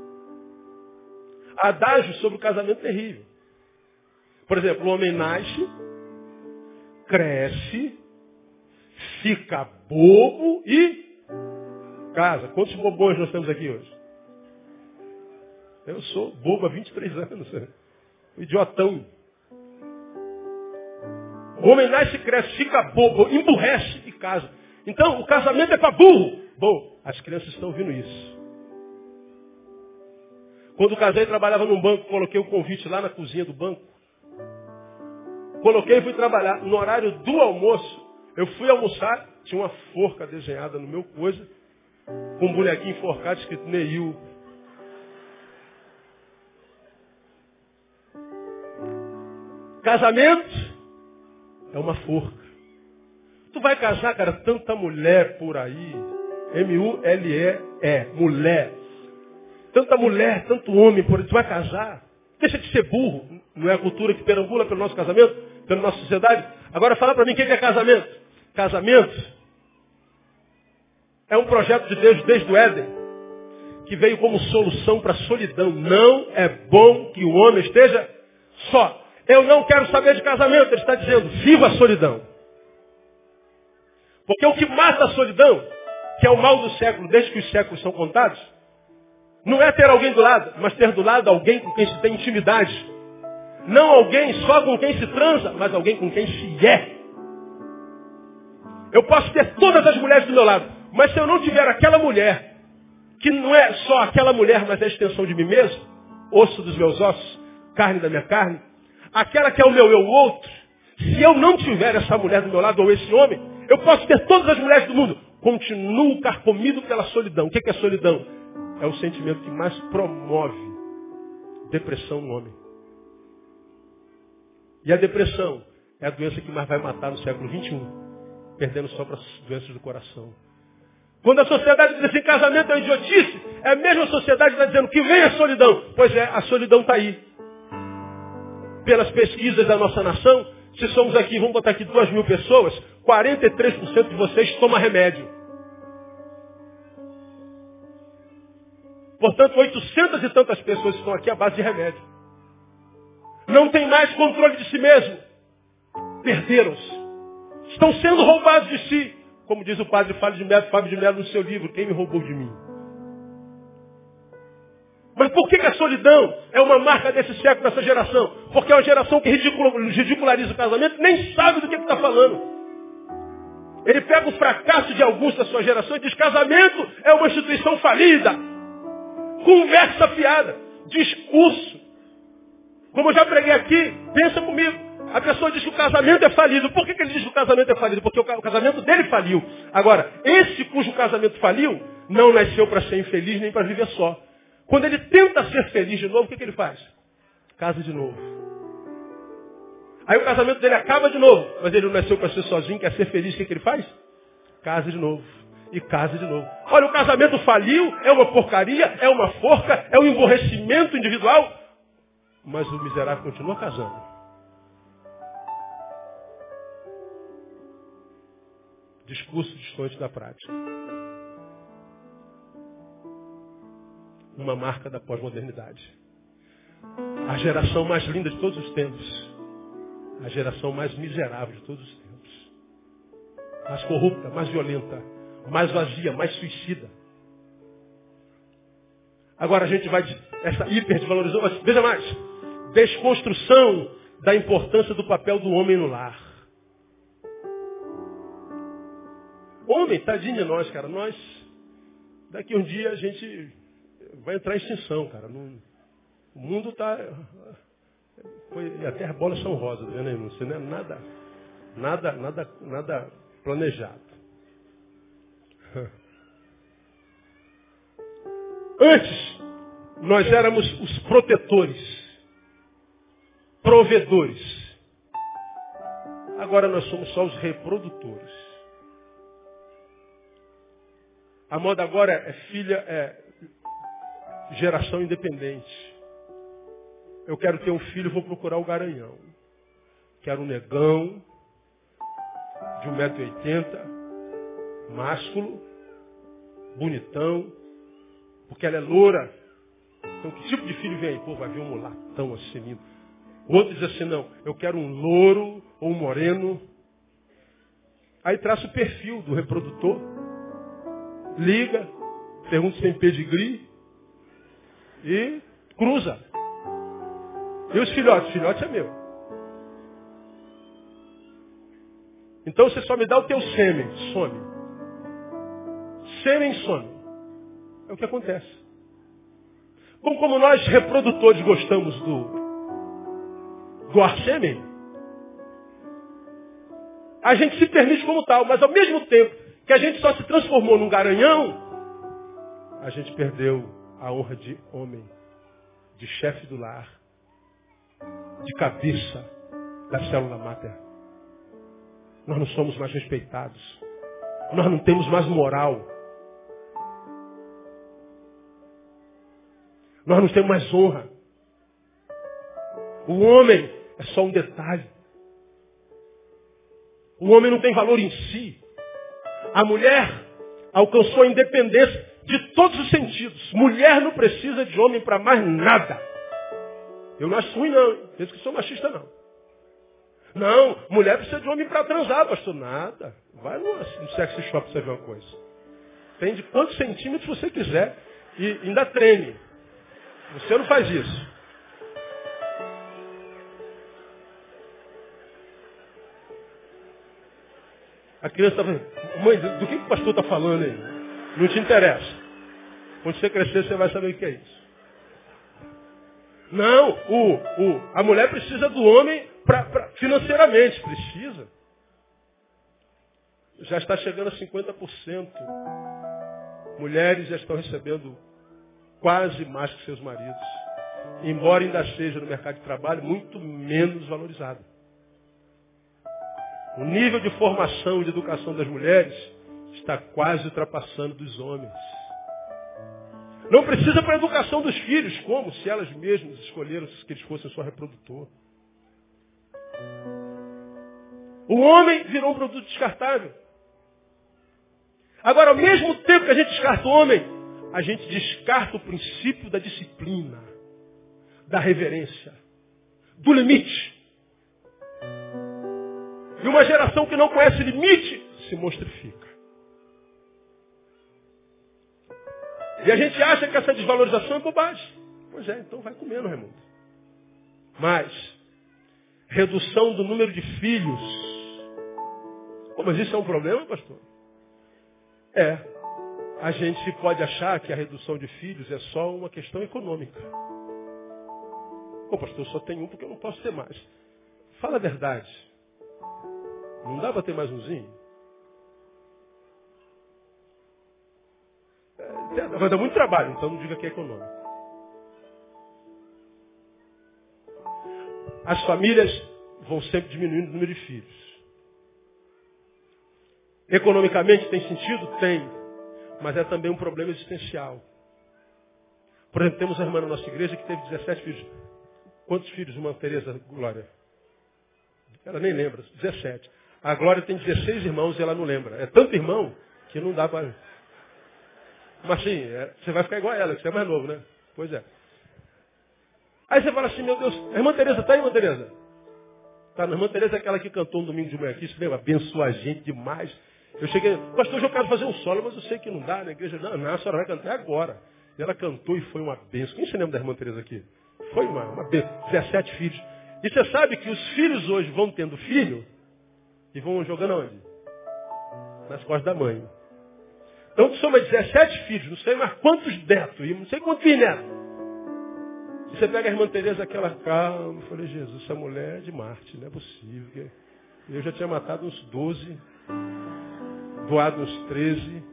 Adágio sobre o casamento terrível. Por exemplo, o homem nasce, cresce, fica bobo e casa. Quantos bobões nós temos aqui hoje? Eu sou bobo há 23 anos. Idiotão. O homem nasce, cresce, fica bobo, emburrece e casa. Então, o casamento é para burro. Bom, as crianças estão ouvindo isso. Quando casei, trabalhava num banco, coloquei um convite lá na cozinha do banco. Coloquei e fui trabalhar. No horário do almoço, eu fui almoçar, tinha uma forca desenhada no meu coisa, com um bonequinho enforcado escrito Neil. Casamento é uma forca. Tu vai casar, cara, tanta mulher por aí. M-U-L-E-E, mulher. Tanta mulher, tanto homem por aí. Tu vai casar. Deixa de ser burro. Não é a cultura que perambula pelo nosso casamento? Pela nossa sociedade. Agora fala para mim o que é casamento. Casamento é um projeto de Deus desde o Éden, que veio como solução para a solidão. Não é bom que o homem esteja só. Eu não quero saber de casamento. Ele está dizendo, viva a solidão. Porque o que mata a solidão, que é o mal do século, desde que os séculos são contados, não é ter alguém do lado, mas ter do lado alguém com quem se tem intimidade. Não alguém só com quem se transa, mas alguém com quem se é. Eu posso ter todas as mulheres do meu lado, mas se eu não tiver aquela mulher, que não é só aquela mulher, mas é a extensão de mim mesmo, osso dos meus ossos, carne da minha carne, aquela que é o meu eu outro, se eu não tiver essa mulher do meu lado ou esse homem, eu posso ter todas as mulheres do mundo. Continuo carcomido pela solidão. O que é solidão? É o sentimento que mais promove depressão no homem. E a depressão é a doença que mais vai matar no século XXI, perdendo só para as doenças do coração. Quando a sociedade diz assim, casamento é uma idiotice, é a mesma sociedade que está dizendo que vem a solidão. Pois é, a solidão está aí. Pelas pesquisas da nossa nação, se somos aqui, vamos botar aqui duas mil pessoas, 43% de vocês toma remédio. Portanto, 800 e tantas pessoas estão aqui à base de remédio não tem mais controle de si mesmo. Perderam-se. Estão sendo roubados de si. Como diz o padre Fábio de Mello, Fábio de Mello no seu livro, quem me roubou de mim? Mas por que, que, a solidão é uma marca desse século, dessa geração? Porque é uma geração que ridiculariza o casamento nem sabe do que está falando. Ele pega o fracasso de alguns da sua geração e diz, casamento é uma instituição falida. Conversa fiada. Discurso. Como eu já preguei aqui, pensa comigo. A pessoa diz que o casamento é falido. Por que, que ele diz que o casamento é falido? Porque o casamento dele faliu. Agora, esse cujo casamento faliu, não nasceu para ser infeliz nem para viver só. Quando ele tenta ser feliz de novo, o que, que ele faz? Casa de novo. Aí o casamento dele acaba de novo, mas ele não nasceu para ser sozinho, quer ser feliz, o que, que ele faz? casa de novo. E casa de novo. Olha, o casamento faliu, é uma porcaria, é uma forca, é um emborrecimento individual. Mas o miserável continua casando. Discurso distante da prática. Uma marca da pós-modernidade. A geração mais linda de todos os tempos. A geração mais miserável de todos os tempos. Mais corrupta, mais violenta, mais vazia, mais suicida. Agora a gente vai, essa hipervalorização, veja mais, desconstrução da importância do papel do homem no lar. Homem, tadinho de nós, cara. Nós, daqui um dia a gente vai entrar em extinção, cara. O mundo está. Até as bolas são rosas, tá vendo aí? Não é nada, nada, nada, nada planejado. Antes, nós éramos os protetores, provedores. Agora nós somos só os reprodutores. A moda agora é filha, é geração independente. Eu quero ter um filho, vou procurar o garanhão. Quero um negão de 1,80m, másculo, bonitão, porque ela é loura. Então que tipo de filho vem aí? Pô, vai vir um mulatão assim lindo. Outro diz assim, não, eu quero um louro ou um moreno. Aí traça o perfil do reprodutor liga, pergunta se tem pedigree e cruza. E os filhotes? Filhote é meu. Então você só me dá o teu sêmen, some. Sêmen some. É o que acontece. Bom, como nós reprodutores gostamos do arsêmen, a gente se permite como tal, mas ao mesmo tempo que a gente só se transformou num garanhão, a gente perdeu a honra de homem, de chefe do lar, de cabeça da célula máter. Nós não somos mais respeitados. Nós não temos mais moral. Nós não temos mais honra. O homem é só um detalhe. O homem não tem valor em si. A mulher alcançou a independência de todos os sentidos. Mulher não precisa de homem para mais nada. Eu não acho ruim, não. Penso que sou machista, não. Não, mulher precisa de homem para transar, pastor. Nada. Vai no, sexy shop para você ver uma coisa. Tem de quantos centímetros você quiser e ainda treme. Você não faz isso. A criança está falando, mãe, do que o pastor está falando aí? Não te interessa. Quando você crescer, você vai saber o que é isso. Não, o, o, a mulher precisa do homem pra, pra, financeiramente, precisa. Já está chegando a 50%. Mulheres já estão recebendo quase mais que seus maridos. Embora ainda seja no mercado de trabalho muito menos valorizado. O nível de formação e de educação das mulheres está quase ultrapassando dos homens. Não precisa para a educação dos filhos, como se elas mesmas escolheram que eles fossem só reprodutor. O homem virou um produto descartável. Agora, ao mesmo tempo que a gente descarta o homem, a gente descarta o princípio da disciplina, da reverência, do limite. E uma geração que não conhece limite se monstrifica. E a gente acha que essa desvalorização é bobagem. Pois é, então vai comendo, Raimundo. Mas, redução do número de filhos. Pô, mas isso é um problema, pastor? É. A gente pode achar que a redução de filhos é só uma questão econômica. Pô, pastor, eu só tenho um porque eu não posso ter mais. Fala a verdade. Não dá para ter mais umzinho? É, vai dar muito trabalho, então não diga que é econômico. As famílias vão sempre diminuindo o número de filhos. Economicamente tem sentido? Tem. Mas é também um problema existencial. Por exemplo, temos a irmã na nossa igreja que teve 17 filhos. Quantos filhos, irmã Tereza Glória? Ela nem lembra, 17. A Glória tem 16 irmãos e ela não lembra. É tanto irmão que não dá para. Mas sim, é, você vai ficar igual a ela, que você é mais novo, né? Pois é. Aí você fala assim, meu Deus, a irmã Tereza está aí, irmã Tereza? Tá, a irmã Tereza é aquela que cantou um domingo de manhã aqui, você lembra? Abençoa a gente demais. Eu cheguei, pastor, eu quero fazer um solo, mas eu sei que não dá na igreja. Não, não, a senhora vai cantar agora. E ela cantou e foi uma bênção. Quem se lembra da irmã Tereza aqui? Foi uma, uma bênção. 17 filhos. E você sabe que os filhos hoje vão tendo filho e vão jogando onde? Nas costas da mãe. Então soma 17 filhos, não sei mais quantos netos, e não sei quantos netos. E você pega a irmã Tereza, aquela calma, eu falei, Jesus, essa mulher é de Marte, não é possível. Eu já tinha matado uns 12, doado uns 13.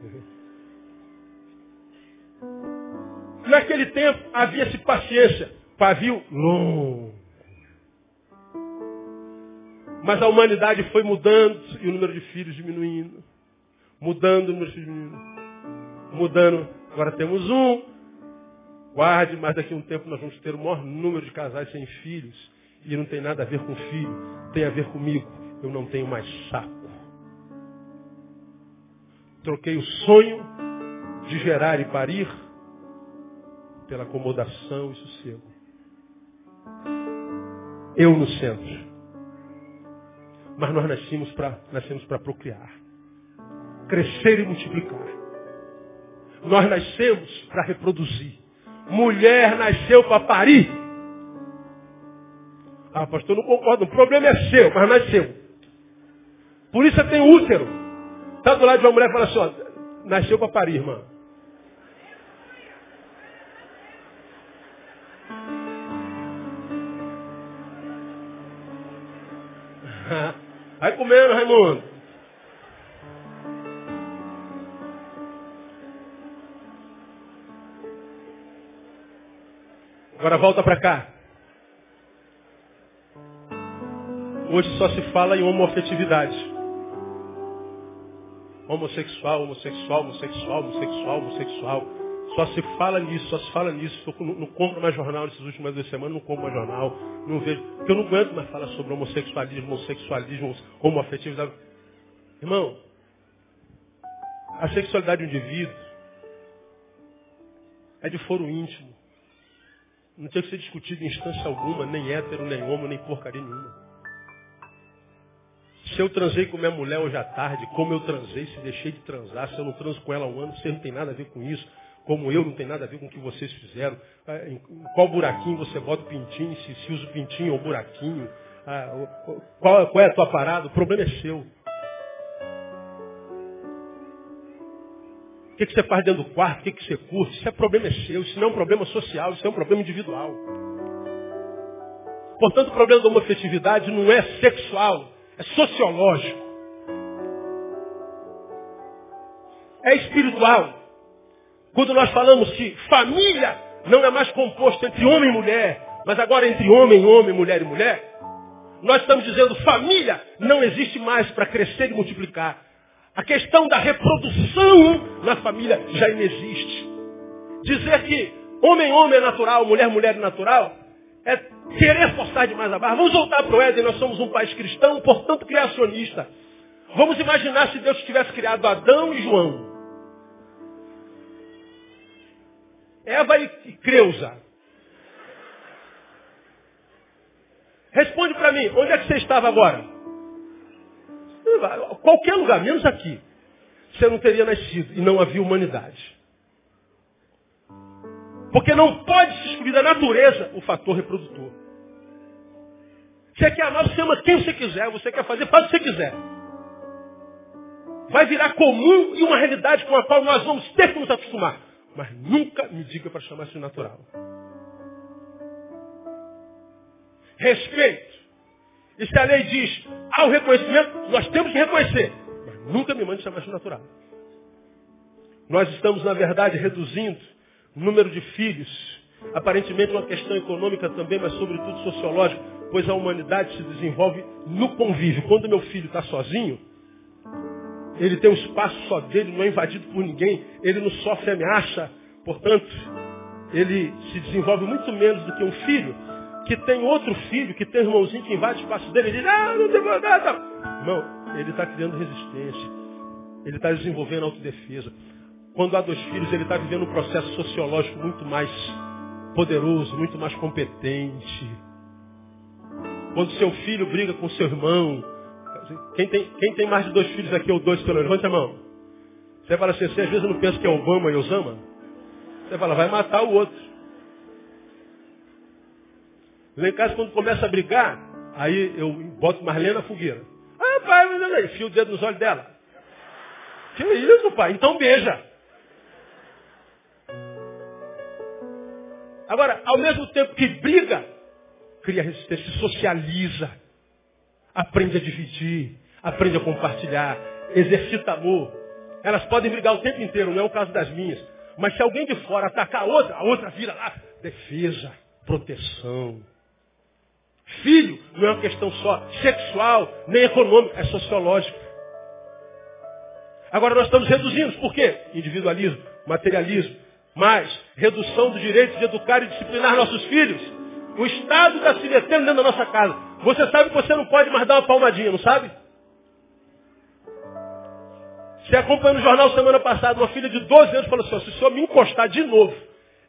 Naquele tempo havia-se paciência, pavio longo. Mas a humanidade foi mudando e o número de filhos diminuindo. Mudando o número de filhos diminuindo. Mudando. Agora temos um. Guarde, mas daqui a um tempo nós vamos ter o maior número de casais sem filhos. E não tem nada a ver com filho. Tem a ver comigo. Eu não tenho mais saco. Troquei o sonho de gerar e parir pela acomodação e sossego. Eu no centro. Mas nós nascemos para nascemos para procriar. Crescer e multiplicar. Nós nascemos para reproduzir. Mulher nasceu para parir. Ah, pastor, não concordo. O problema é seu, mas nasceu. Por isso tem útero. Está do lado de uma mulher e fala assim, ó, nasceu para parir, irmã. Vai comendo, Raimundo. Agora volta para cá. Hoje só se fala em homoafetividade. Homossexual, homossexual, homossexual, homossexual, homossexual. Só se fala nisso, só se fala nisso. Eu não, não compro mais jornal nessas últimas duas semanas, não compro mais jornal, não vejo. Porque eu não aguento mais falar sobre homossexualismo, homossexualismo, homoafetividade. Irmão, a sexualidade do indivíduo é de foro íntimo. Não tinha que ser discutido em instância alguma, nem hétero, nem homo, nem porcaria nenhuma. Se eu transei com minha mulher hoje à tarde, como eu transei, se deixei de transar, se eu não transo com ela há um ano, você não tem nada a ver com isso como eu, não tem nada a ver com o que vocês fizeram. Ah, em qual buraquinho você bota o pintinho, se, se usa o pintinho ou o buraquinho. Ah, qual, qual, é a tua parada? O problema é seu. O que, que você faz dentro do quarto? O que, que você curte? Isso é problema é seu. Isso não é um problema social, isso é um problema individual. Portanto, o problema da homofetividade não é sexual, é sociológico. É espiritual. Quando nós falamos que família não é mais composto entre homem e mulher, mas agora entre homem homem, mulher e mulher, nós estamos dizendo família não existe mais para crescer e multiplicar. A questão da reprodução na família já inexiste. Dizer que homem homem é natural, mulher mulher é natural, é querer forçar demais a barra. Vamos voltar para o Éden, nós somos um país cristão, portanto criacionista. Vamos imaginar se Deus tivesse criado Adão e João. Eva e Creuza. Responde para mim, onde é que você estava agora? Qualquer lugar, menos aqui. Você não teria nascido e não havia humanidade. Porque não pode se excluir da natureza o fator reprodutor. Você quer amar, você ama quem você quiser. Você quer fazer, faz o que você quiser. Vai virar comum e uma realidade com a qual nós vamos ter que nos acostumar. Mas nunca me diga para chamar isso natural. Respeito. E se a lei diz, há o reconhecimento, nós temos que reconhecer. Mas nunca me mande chamar isso natural. Nós estamos, na verdade, reduzindo o número de filhos. Aparentemente uma questão econômica também, mas sobretudo sociológica, pois a humanidade se desenvolve no convívio. Quando meu filho está sozinho, Ele tem um espaço só dele, não é invadido por ninguém. Ele não sofre ameaça. Portanto, ele se desenvolve muito menos do que um filho que tem outro filho, que tem um irmãozinho que invade o espaço dele. Ele diz, ah, não tem nada. Não, ele está criando resistência. Ele está desenvolvendo autodefesa. Quando há dois filhos, ele está vivendo um processo sociológico muito mais poderoso, muito mais competente. Quando seu filho briga com seu irmão, quem tem, quem tem mais de dois filhos aqui ou dois pelo levante a mão. Você fala assim, você às vezes não pensa que é Obama e Osama? Você fala, vai matar o outro. Lá em casa, quando começa a brigar, aí eu boto Marlene na fogueira. Ah, pai, mas o dedo nos olhos dela. Que isso, pai? Então beija. Agora, ao mesmo tempo que briga, cria resistência, socializa, aprende a dividir, aprende a compartilhar, exercita amor. Elas podem brigar o tempo inteiro, não é o caso das minhas. Mas se alguém de fora atacar a outra, a outra vira lá, defesa, proteção. Filho não é uma questão só sexual, nem econômica, é sociológica. Agora nós estamos reduzindo, por quê? Individualismo, materialismo, mais redução do direito de educar e disciplinar nossos filhos. O Estado está se metendo dentro da nossa casa. Você sabe que você não pode mais dar uma palmadinha, não sabe? Você acompanhou no jornal semana passada, uma filha de 12 anos falou assim, se o senhor me encostar de novo,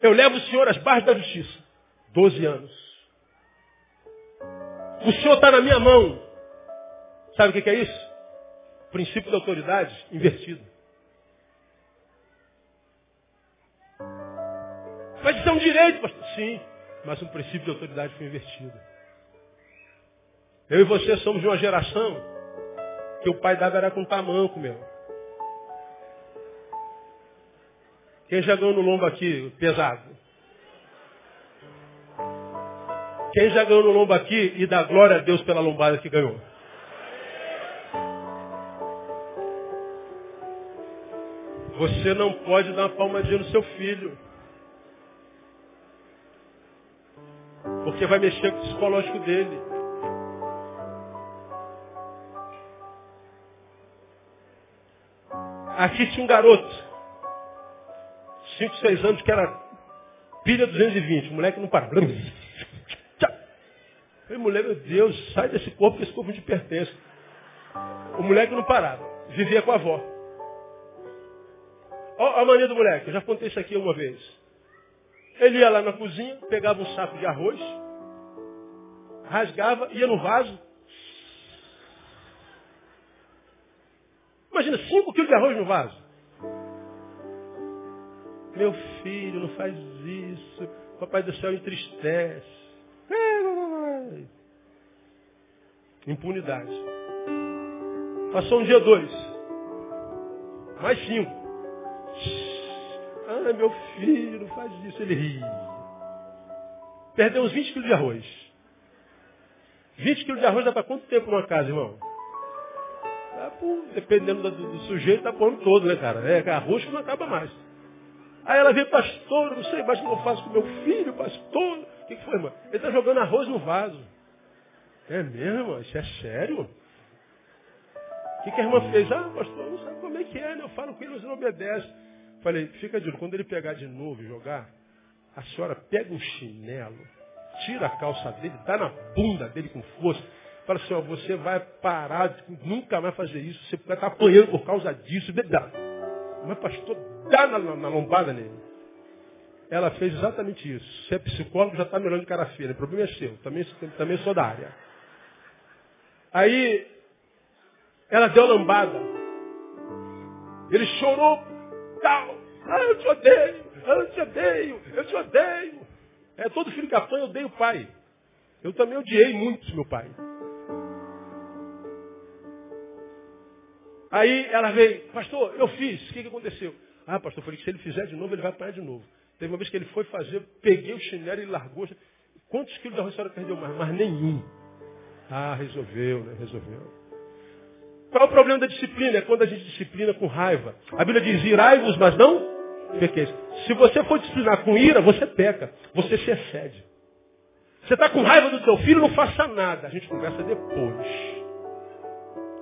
eu levo o senhor às barras da justiça. 12 anos. O senhor está na minha mão. Sabe o que é isso? Princípio da autoridade invertido. Mas isso é um direito, pastor. Sim, mas um princípio de autoridade foi invertido. Eu e você somos de uma geração que o pai dava era com tamanco, meu. Quem já ganhou no lombo aqui, pesado? Quem já ganhou no lombo aqui e dá glória a Deus pela lombada que ganhou? Você não pode dar uma palmadinha no seu filho. Porque vai mexer com o psicológico dele. Aqui tinha um garoto 5, 6 anos, que era pilha 220. O moleque não para. Falei, mulher, meu Deus, sai desse corpo, que esse corpo te pertence. O moleque não parava. Vivia com a avó. Olha a mania do moleque. Eu já contei isso aqui uma vez. Ele ia lá na cozinha, pegava um saco de arroz, rasgava, ia no vaso. Imagina, 5 quilos de arroz no vaso. Meu filho, não faz isso. Papai do céu entristece. Impunidade. Passou um dia dois. Mais cinco. Ah, meu filho, não faz isso. Ele ri. Perdeu uns 20 quilos de arroz. 20 quilos de arroz dá para quanto tempo numa casa, irmão? Dá por, dependendo do, do, sujeito, dá por ano todo, né, cara? É arroz que não acaba mais. Aí ela veio, pastor, não sei mais o que eu faço com meu filho, pastor. O que, que foi, irmã? Ele está jogando arroz no vaso. É mesmo? Isso é sério? O que, que a irmã fez? Ah, pastor, não sabe como é que é, né? Eu falo com ele, mas não obedece. Falei, fica de novo. Quando ele pegar de novo e jogar, a senhora pega um chinelo, tira a calça dele, dá na bunda dele com força. Fala assim, ó, você vai parar, nunca mais fazer isso, você vai estar apanhando por causa disso. Mas pastor, dá na, na, lombada nele. Ela fez exatamente isso. Se é psicólogo, já está melhor de cara feia. O problema é seu. Também, também sou da área. Aí, ela deu lambada. Ele chorou. Tal. Ah, eu te odeio. Eu te odeio. Eu te odeio. É, todo filho que apanha odeia o pai. Eu também odiei muito meu pai. Aí ela veio, pastor, eu fiz, o que, que aconteceu? Ah, pastor, eu falei que se ele fizer de novo, ele vai apanhar de novo. Teve uma vez que ele foi fazer, peguei o chinelo e largou. Quantos quilos de arroz a senhora perdeu mais? Mais nenhum. Ah, resolveu, né? Resolveu. Qual é o problema da disciplina? É quando a gente disciplina com raiva. A Bíblia diz, irai-vos, mas não pequeis. Se você for disciplinar com ira, você peca. Você se excede. Você está com raiva do seu filho, não faça nada. A gente conversa depois.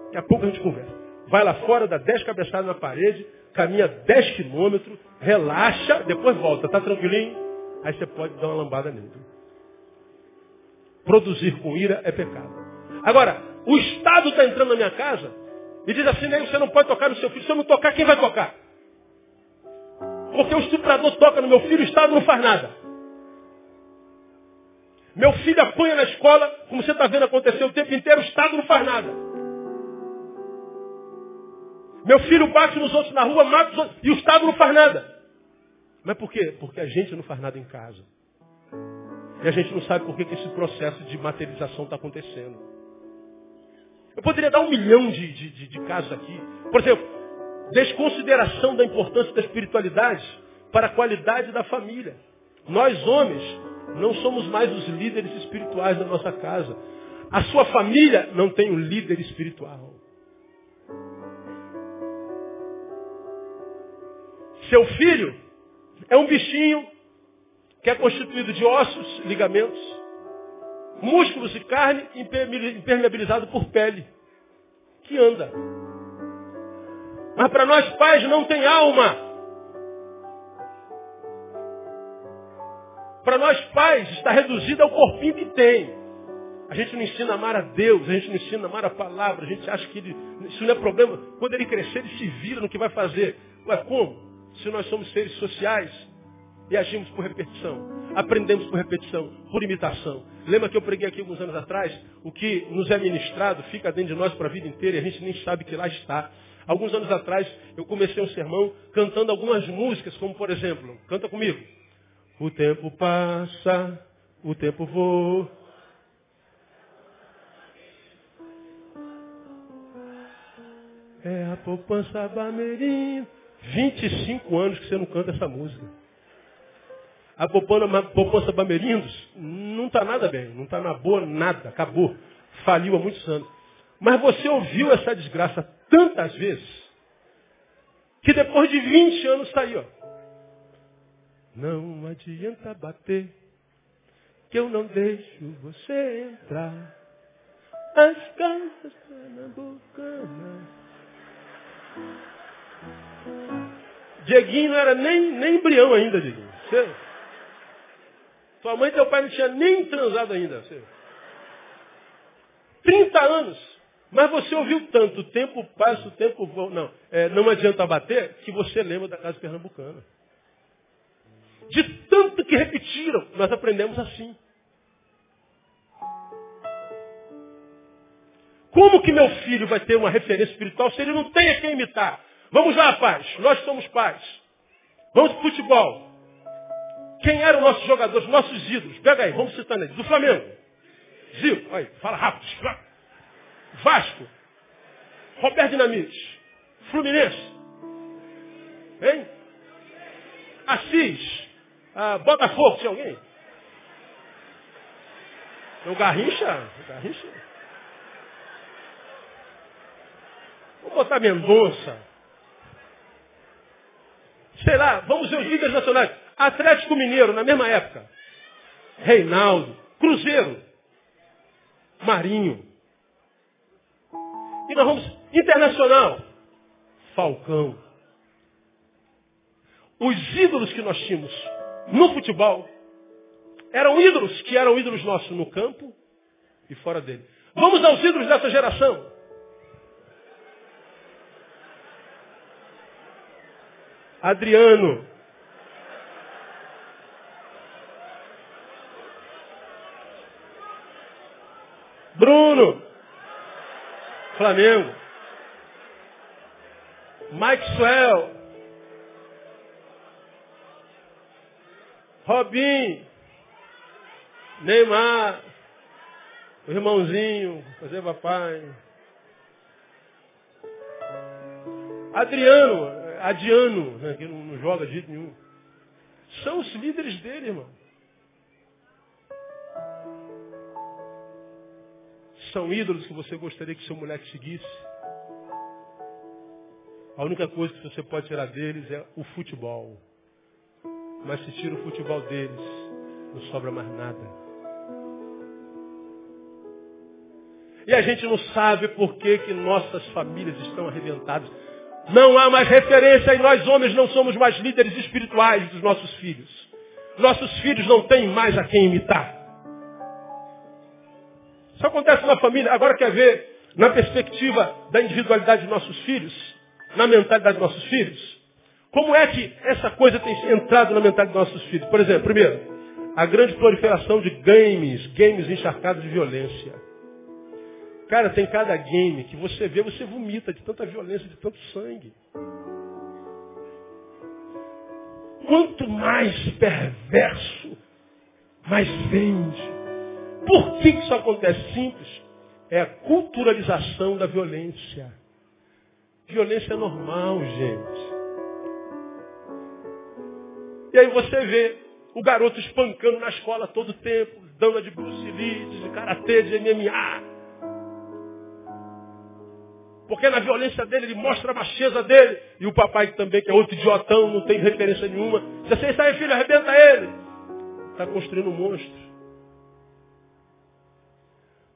Daqui a pouco a gente conversa. vai lá fora, dá 10 cabeçadas na parede, caminha 10 quilômetros, relaxa, depois volta, tá tranquilinho? Aí você pode dar uma lambada nele. Produzir com ira é pecado. Agora, o Estado está entrando na minha casa e diz assim, você não pode tocar no seu filho. Se eu não tocar, quem vai tocar? Porque o estuprador toca no meu filho, o Estado não faz nada. Meu filho apanha na escola, como você está vendo acontecer o tempo inteiro, o Estado não faz nada. Meu filho bate nos outros na rua, mata os outros, e o Estado não faz nada. Mas por quê? Porque a gente não faz nada em casa. E a gente não sabe por que, que esse processo de materialização está acontecendo. Eu poderia dar um milhão de, de, de, de casos aqui. Por exemplo, desconsideração da importância da espiritualidade para a qualidade da família. Nós, homens, não somos mais os líderes espirituais da nossa casa. A sua família não tem um líder espiritual. Seu filho é um bichinho que é constituído de ossos, ligamentos, músculos e carne impermeabilizado por pele, que anda. Mas para nós pais não tem alma. Para nós pais está reduzido ao corpinho que tem. A gente não ensina a amar a Deus, a gente não ensina a amar a palavra, a gente acha que ele, isso não é problema. Quando ele crescer, ele se vira no que vai fazer. Ué, como? Se nós somos seres sociais e agimos por repetição, aprendemos por repetição, por imitação. Lembra que eu preguei aqui alguns anos atrás? O que nos é ministrado fica dentro de nós para a vida inteira e a gente nem sabe que lá está. Alguns anos atrás, eu comecei um sermão cantando algumas músicas, como por exemplo, canta comigo. O tempo passa, o tempo voa. É a poupança Bameirinho. 25 anos que você não canta essa música. A poupança Bamerindos não está nada bem, não está na boa nada, acabou. Faliu há muitos anos. Mas você ouviu essa desgraça tantas vezes, que depois de 20 anos está aí, ó. Não adianta bater, que eu não deixo você entrar. As casas pernambucanas. Dieguinho não era nem, nem embrião ainda, Dieguinho. Você... Tua mãe e teu pai não tinham nem transado ainda. Você... 30 anos. Mas você ouviu tanto, o tempo passa, o tempo voa. Não, é, não adianta bater, que você lembra da casa pernambucana. De tanto que repetiram, nós aprendemos assim. Como que meu filho vai ter uma referência espiritual se ele não tem a quem imitar? Vamos lá, pais. Nós somos pais. Vamos para futebol. Quem eram nossos jogadores, nossos ídolos? Pega aí, vamos citando eles. Do Flamengo. Zico. Aí, fala rápido. Vasco. Roberto Dinamite. Fluminense. Hein? Assis. Ah, Botafogo, tinha alguém? O Garrincha? O Garrincha? Vou botar Mendonça. Sei lá, vamos ver os líderes nacionais. Atlético Mineiro, na mesma época. Reinaldo. Cruzeiro. Marinho. E nós vamos internacional. Falcão. Os ídolos que nós tínhamos no futebol eram ídolos que eram ídolos nossos no campo e fora dele. Vamos aos ídolos dessa geração. Adriano. Bruno. Flamengo. Maxwell. Robin. Neymar. O irmãozinho. Fazer papai. Adriano. Adiano. Né, que não, não joga de jeito nenhum. São os líderes dele, irmão. São ídolos que você gostaria que seu moleque seguisse? A única coisa que você pode tirar deles é o futebol. Mas se tira o futebol deles, não sobra mais nada. e a gente não sabe por que, que nossas famílias estão arrebentadas. Não há mais referência e nós homens não somos mais líderes espirituais dos nossos filhos. Nossos filhos não têm mais a quem imitar. Isso acontece na família. Agora quer ver, na perspectiva da individualidade de nossos filhos, na mentalidade dos nossos filhos? Como é que essa coisa tem entrado na mentalidade dos nossos filhos? Por exemplo, primeiro, a grande proliferação de games, games encharcados de violência. Cara, tem cada game que você vê, você vomita de tanta violência, de tanto sangue. Quanto mais perverso, mais vende. Por que isso acontece? Simples. É a culturalização da violência. Violência é normal, gente. E aí você vê o garoto espancando na escola todo tempo, dando de Bruce Lee, de Karatê, de MMA. Porque na violência dele ele mostra a macheza dele. E o papai também, que é outro idiotão, não tem referência nenhuma. Diz assim, sai filho, arrebenta ele. Está construindo um monstro.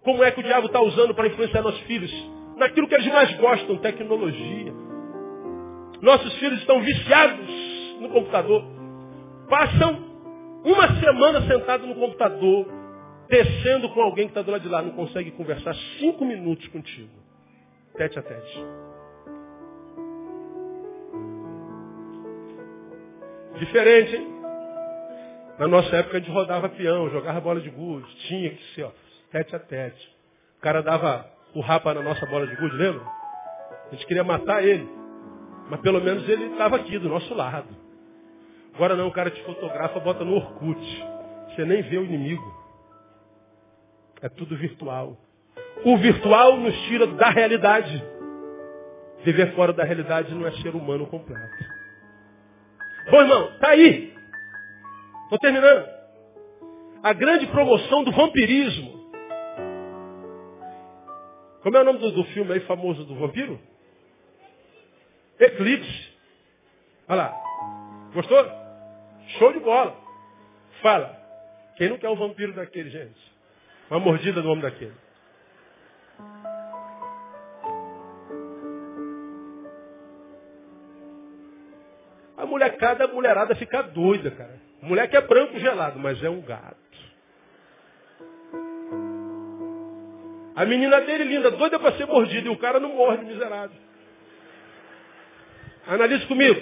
Como é que o diabo está usando para influenciar nossos filhos? Naquilo que eles mais gostam, tecnologia. Nossos filhos estão viciados no computador. Passam uma semana sentado no computador, descendo com alguém que está do lado de lá, não consegue conversar cinco minutos contigo tete a tete. Diferente, hein? Na nossa época a gente rodava peão, jogava bola de gude, tinha que ser, ó, tete a tete. O cara dava o rapa na nossa bola de gude, lembra? A gente queria matar ele. Mas pelo menos ele estava aqui, do nosso lado. Agora não, o cara te fotografa, bota no Orkut. Você nem vê o inimigo. É tudo virtual. O virtual nos tira da realidade. Viver fora da realidade não é ser humano completo. Bom, irmão, tá aí. Estou terminando. A grande promoção do vampirismo. Como é o nome do, do filme aí famoso do vampiro? Eclipse. Olha lá. Gostou? Show de bola. Fala. Quem não quer um vampiro daquele, gente? Uma mordida do homem daquele. A molecada, a mulherada fica doida, cara. Moleque é branco gelado, mas é um gato. A menina dele linda, doida para ser mordida, e o cara não morde, miserável. Analise comigo.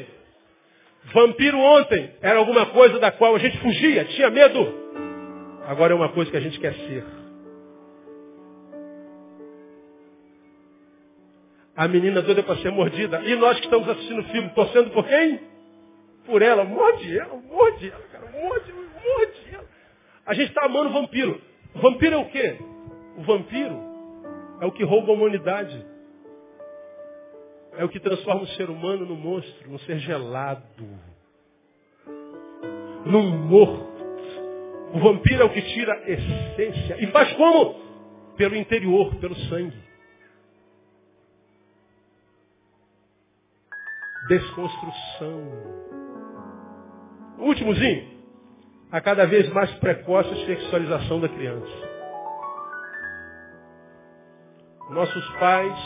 Vampiro ontem era alguma coisa da qual a gente fugia, tinha medo. Agora é uma coisa que a gente quer ser. A menina doida para ser mordida. E nós que estamos assistindo o filme, torcendo por quem? por ela, morde ela, morde ela, cara, morde, morde ela. A gente está amando o vampiro. Vampiro é o quê? O vampiro é o que rouba a humanidade. É o que transforma o ser humano no monstro, no ser gelado, num morto. O vampiro é o que tira a essência. E faz como? Pelo interior, pelo sangue. Desconstrução. Últimozinho. A cada vez mais precoce a sexualização da criança. Nossos pais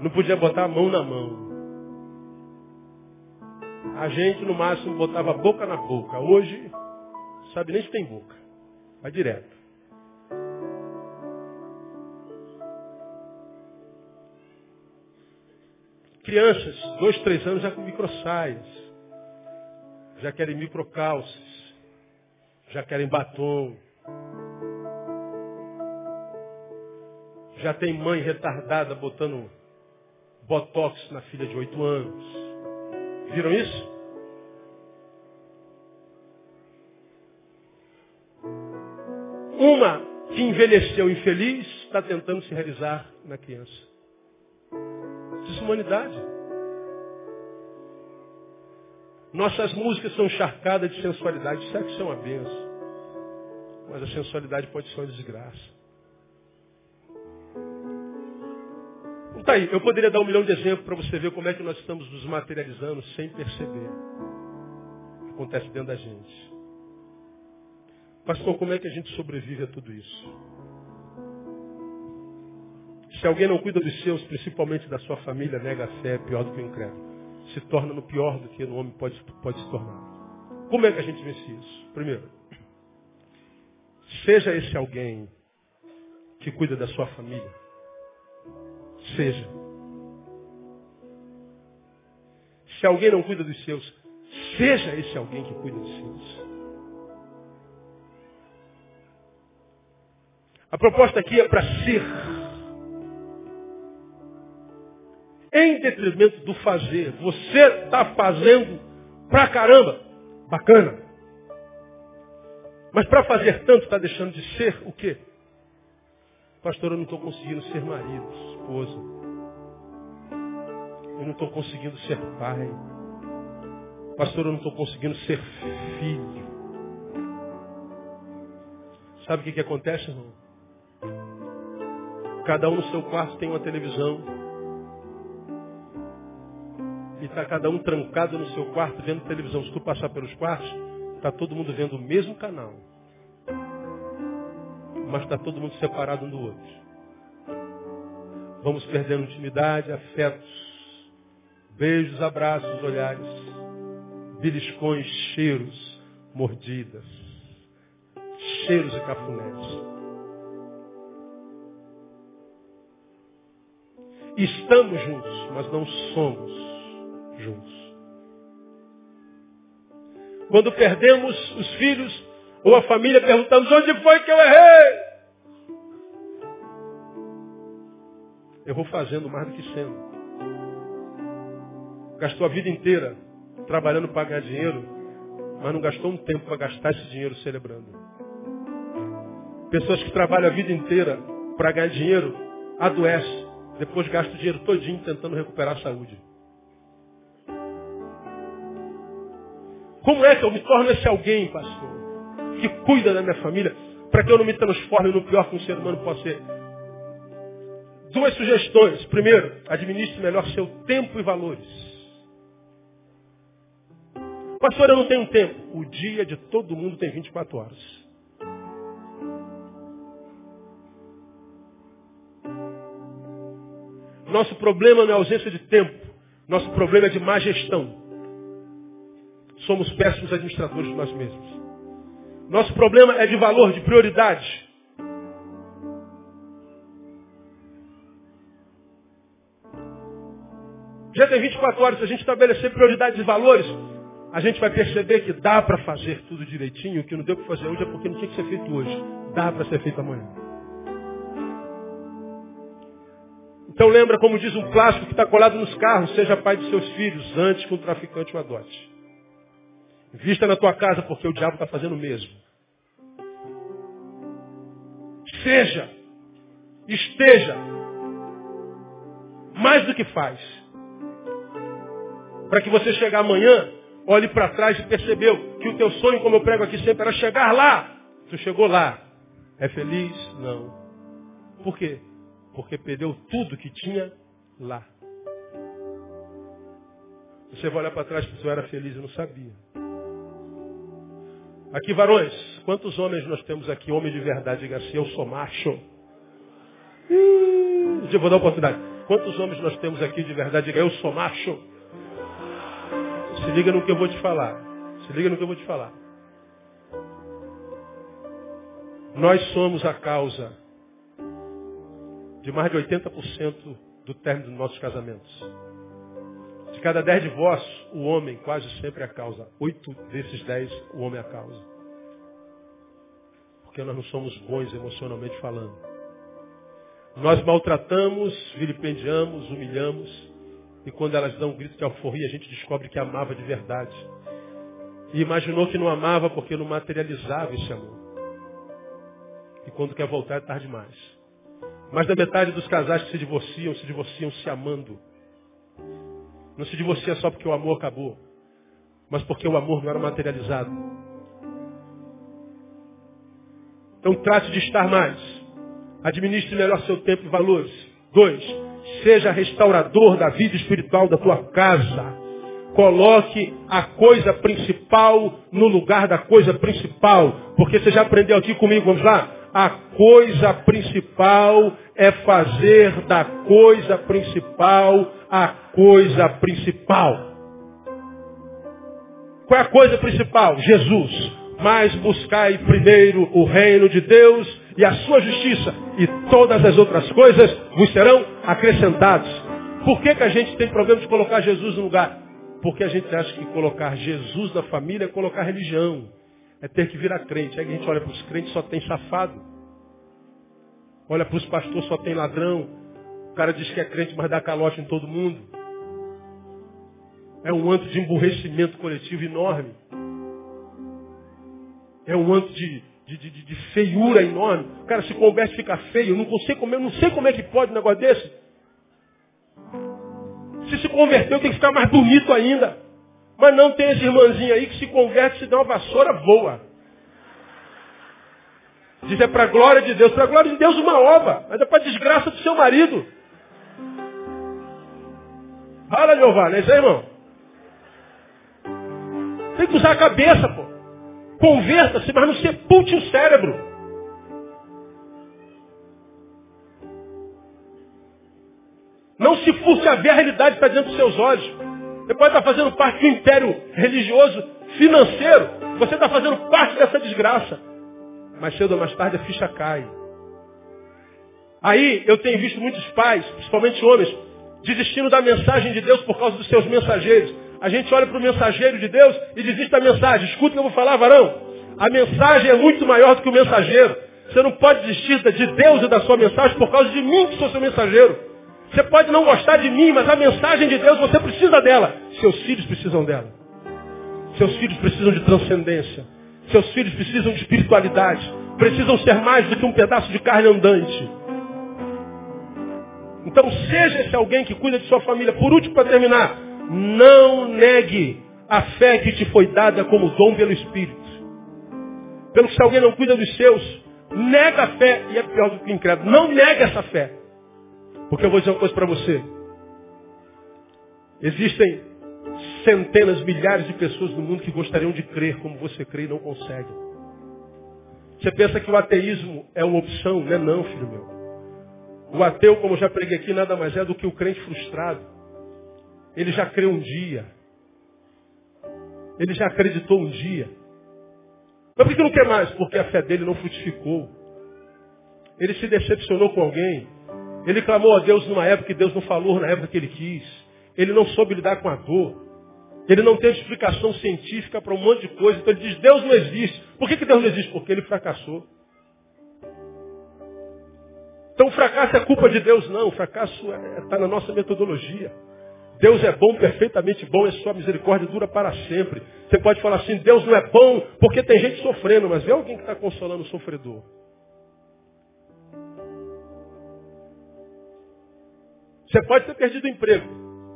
não podiam botar a mão na mão. A gente, no máximo, botava a boca na boca. Hoje, sabe nem se tem boca. Vai direto. Crianças, dois, três anos já com microsaias já querem microcalças, já querem batom, já tem mãe retardada botando botox na filha de oito anos. Viram isso? Uma que envelheceu infeliz está tentando se realizar na criança. Desumanidade. Nossas músicas são encharcadas de sensualidade. Sexo é uma benção. Mas a sensualidade pode ser uma desgraça. Então tá aí, eu poderia dar um milhão de exemplos para você ver como é que nós estamos nos materializando sem perceber. Acontece dentro da gente. Pastor, como é que a gente sobrevive a tudo isso? Se alguém não cuida dos seus, principalmente da sua família, nega a fé, é pior do que o incrédulo. Se torna no pior do que no homem pode, pode se tornar. Como é que a gente vence isso? Primeiro, seja esse alguém que cuida da sua família. Seja. Se alguém não cuida dos seus, seja esse alguém que cuida dos seus. A proposta aqui é para ser. Em detrimento do fazer. Você está fazendo pra caramba. Bacana. Mas para fazer tanto está deixando de ser o quê? Pastor, eu não estou conseguindo ser marido, esposa. Eu não estou conseguindo ser pai. Pastor, eu não estou conseguindo ser filho. Sabe o que, que acontece, irmão? Cada um no seu quarto tem uma televisão. E está cada um trancado no seu quarto vendo televisão. Se tu passar pelos quartos, está todo mundo vendo o mesmo canal. Mas está todo mundo separado um do outro. Vamos perdendo intimidade, afetos, beijos, abraços, olhares, beliscões, cheiros, mordidas, cheiros e cafunéis. Estamos juntos, mas não somos juntos. Quando perdemos os filhos ou a família, perguntamos onde foi que eu errei? Eu vou fazendo mais do que sendo. Gastou a vida inteira trabalhando para ganhar dinheiro, mas não gastou um tempo para gastar esse dinheiro celebrando. Pessoas que trabalham a vida inteira para ganhar dinheiro adoecem depois gasta o dinheiro todinho tentando recuperar a saúde. Como é que eu me torno esse alguém, pastor, que cuida da minha família, para que eu não me transforme no pior que um ser humano pode ser? Duas sugestões. Primeiro, administre melhor seu tempo e valores. Pastor, eu não tenho tempo. O dia de todo mundo tem 24 horas. Nosso problema não é ausência de tempo. Nosso problema é de má gestão. Somos péssimos administradores de nós mesmos. Nosso problema é de valor, de prioridade. Já tem 24 horas, se a gente estabelecer prioridades e valores, a gente vai perceber que dá para fazer tudo direitinho, o que não deu para fazer hoje é porque não tinha que ser feito hoje. Dá para ser feito amanhã. Então lembra, como diz um plástico que está colado nos carros, seja pai de seus filhos, antes que um traficante o adote. Vista na tua casa, porque o diabo está fazendo o mesmo. Seja, esteja, mais do que faz. Para que você chegar amanhã, olhe para trás e percebeu que o teu sonho, como eu prego aqui sempre, era chegar lá. Tu chegou lá. É feliz? Não. Por quê? porque perdeu tudo que tinha lá. Você vai olhar para trás porque eu era feliz e não sabia. Aqui, varões, quantos homens nós temos aqui, homem de verdade? Diga assim, eu sou macho. Hum, vou dar oportunidade. Quantos homens nós temos aqui de verdade? Diga, eu sou macho. Se liga no que eu vou te falar. Se liga no que eu vou te falar. Nós somos a causa de mais de 80% do término dos nossos casamentos. De cada dez divórcios, o homem quase sempre é a causa. Oito desses dez, o homem é a causa. Porque nós não somos bons emocionalmente falando. Nós maltratamos, vilipendiamos, humilhamos. E quando elas dão um grito de alforria, a gente descobre que amava de verdade. E imaginou que não amava porque não materializava esse amor. E quando quer voltar é tarde demais. Mais da metade dos casais que se divorciam, se divorciam se amando. Não se divorcia só porque o amor acabou, mas porque o amor não era materializado. Então trate de estar mais. Administre melhor seu tempo e valores. Dois, seja restaurador da vida espiritual da tua casa. Coloque a coisa principal no lugar da coisa principal. Porque você já aprendeu aqui comigo, vamos lá? A coisa principal é fazer da coisa principal a coisa principal. Qual é a coisa principal? Jesus. Mas buscai primeiro o reino de Deus e a sua justiça, e todas as outras coisas vos serão acrescentadas. Por que, que a gente tem problema de colocar Jesus no lugar? Porque a gente acha que colocar Jesus na família é colocar religião. É ter que virar crente. Aí a gente olha para os crentes só tem safado. Olha para os pastores só tem ladrão. O cara diz que é crente, mas dá calote em todo mundo. É um anto de emburrecimento coletivo enorme. É um anto de, de, de, de feiura enorme. O cara se converte e fica feio. Eu não, consigo, eu não sei como é que pode um negócio desse. Se se converteu, tem que ficar mais bonito ainda. Mas não tem esse irmãzinho aí que se converte, se dá uma vassoura, voa. Diz é para a glória de Deus. Para a glória de Deus uma obra. Mas é para a desgraça do seu marido. Fala, Jeová, não é isso aí, irmão? Tem que usar a cabeça, pô. Converta-se, mas não sepulte o cérebro. Não se furte a ver a realidade que está diante dos seus olhos. Você pode estar fazendo parte um império religioso, financeiro. Você está fazendo parte dessa desgraça. Mas cedo ou mais tarde a ficha cai. Aí eu tenho visto muitos pais, principalmente homens, desistindo da mensagem de Deus por causa dos seus mensageiros. A gente olha para o mensageiro de Deus e desiste da mensagem. Escuta o que eu vou falar, varão. A mensagem é muito maior do que o mensageiro. Você não pode desistir de Deus e da sua mensagem por causa de mim que sou seu mensageiro. Você pode não gostar de mim, mas a mensagem de Deus você precisa dela. Seus filhos precisam dela. Seus filhos precisam de transcendência. Seus filhos precisam de espiritualidade. Precisam ser mais do que um pedaço de carne andante. Então seja esse alguém que cuida de sua família. Por último, para terminar, não negue a fé que te foi dada como dom pelo Espírito. Pelo que se alguém não cuida dos seus, nega a fé, e é pior do que incrédulo. Não nega essa fé. Porque eu vou dizer uma coisa para você. Existem centenas, milhares de pessoas no mundo que gostariam de crer como você crê e não conseguem. Você pensa que o ateísmo é uma opção? Não é não, filho meu. O ateu, como eu já preguei aqui, nada mais é do que o crente frustrado. Ele já creu um dia. Ele já acreditou um dia. Mas por que não quer mais? Porque a fé dele não frutificou. Ele se decepcionou com alguém. Ele clamou a Deus numa época que Deus não falou na época que ele quis. Ele não soube lidar com a dor. Ele não teve explicação científica para um monte de coisa. Então ele diz, Deus não existe. Por que, que Deus não existe? Porque ele fracassou. Então o fracasso é culpa de Deus, não. O fracasso está é, tá na nossa metodologia. Deus é bom, perfeitamente bom, e sua misericórdia dura para sempre. Você pode falar assim, Deus não é bom porque tem gente sofrendo, mas vê alguém que está consolando o sofredor. Você pode ter perdido o emprego.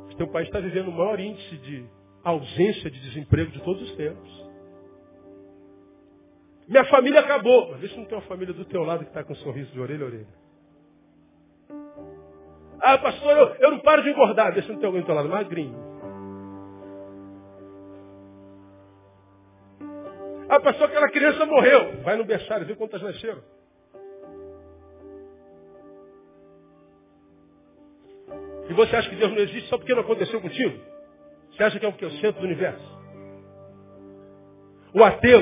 O seu país está vivendo o maior índice de ausência de desemprego de todos os tempos. Minha família acabou. Mas vê se não tem uma família do teu lado que está com um sorriso de orelha a orelha. Ah, pastor, eu, eu não paro de engordar. Vê se não tem alguém do teu lado magrinho. Ah, pastor, aquela criança morreu. Vai no berçário, vê quantas nasceram. E você acha que Deus não existe só porque não aconteceu contigo? Você acha que é o que? O centro do universo? O ateu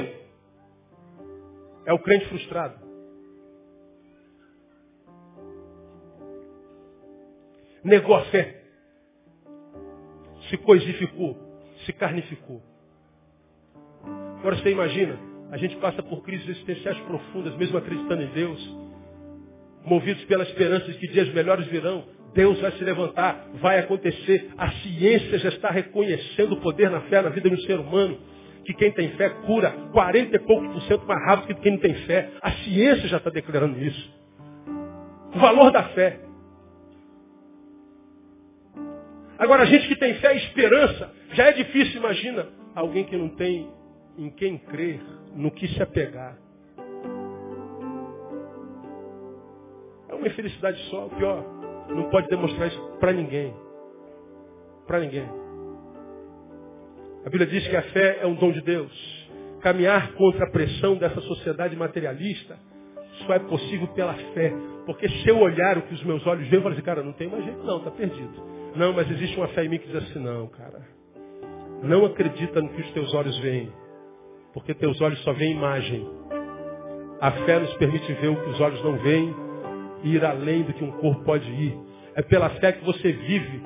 é o crente frustrado. Negou a fé. Se coisificou. Se carnificou. Agora você imagina, a gente passa por crises existenciais profundas, mesmo acreditando em Deus, movidos pela esperança de que dias melhores virão. Deus vai se levantar, vai acontecer. A ciência já está reconhecendo o poder na fé na vida do ser humano. Que quem tem fé cura 40 e poucos por cento mais rápido que quem não tem fé. A ciência já está declarando isso. O valor da fé. Agora, a gente que tem fé e esperança, já é difícil, imagina, alguém que não tem em quem crer, no que se apegar. É uma infelicidade só, o pior não pode demonstrar isso para ninguém. Para ninguém. A Bíblia diz que a fé é um dom de Deus. Caminhar contra a pressão dessa sociedade materialista Só é possível pela fé. Porque se eu olhar o que os meus olhos veem, eu falo assim, cara, não tem mais jeito não, está perdido. Não, mas existe uma fé em mim que diz assim, não, cara. Não acredita no que os teus olhos veem. Porque teus olhos só veem imagem. A fé nos permite ver o que os olhos não veem ir além do que um corpo pode ir. É pela fé que você vive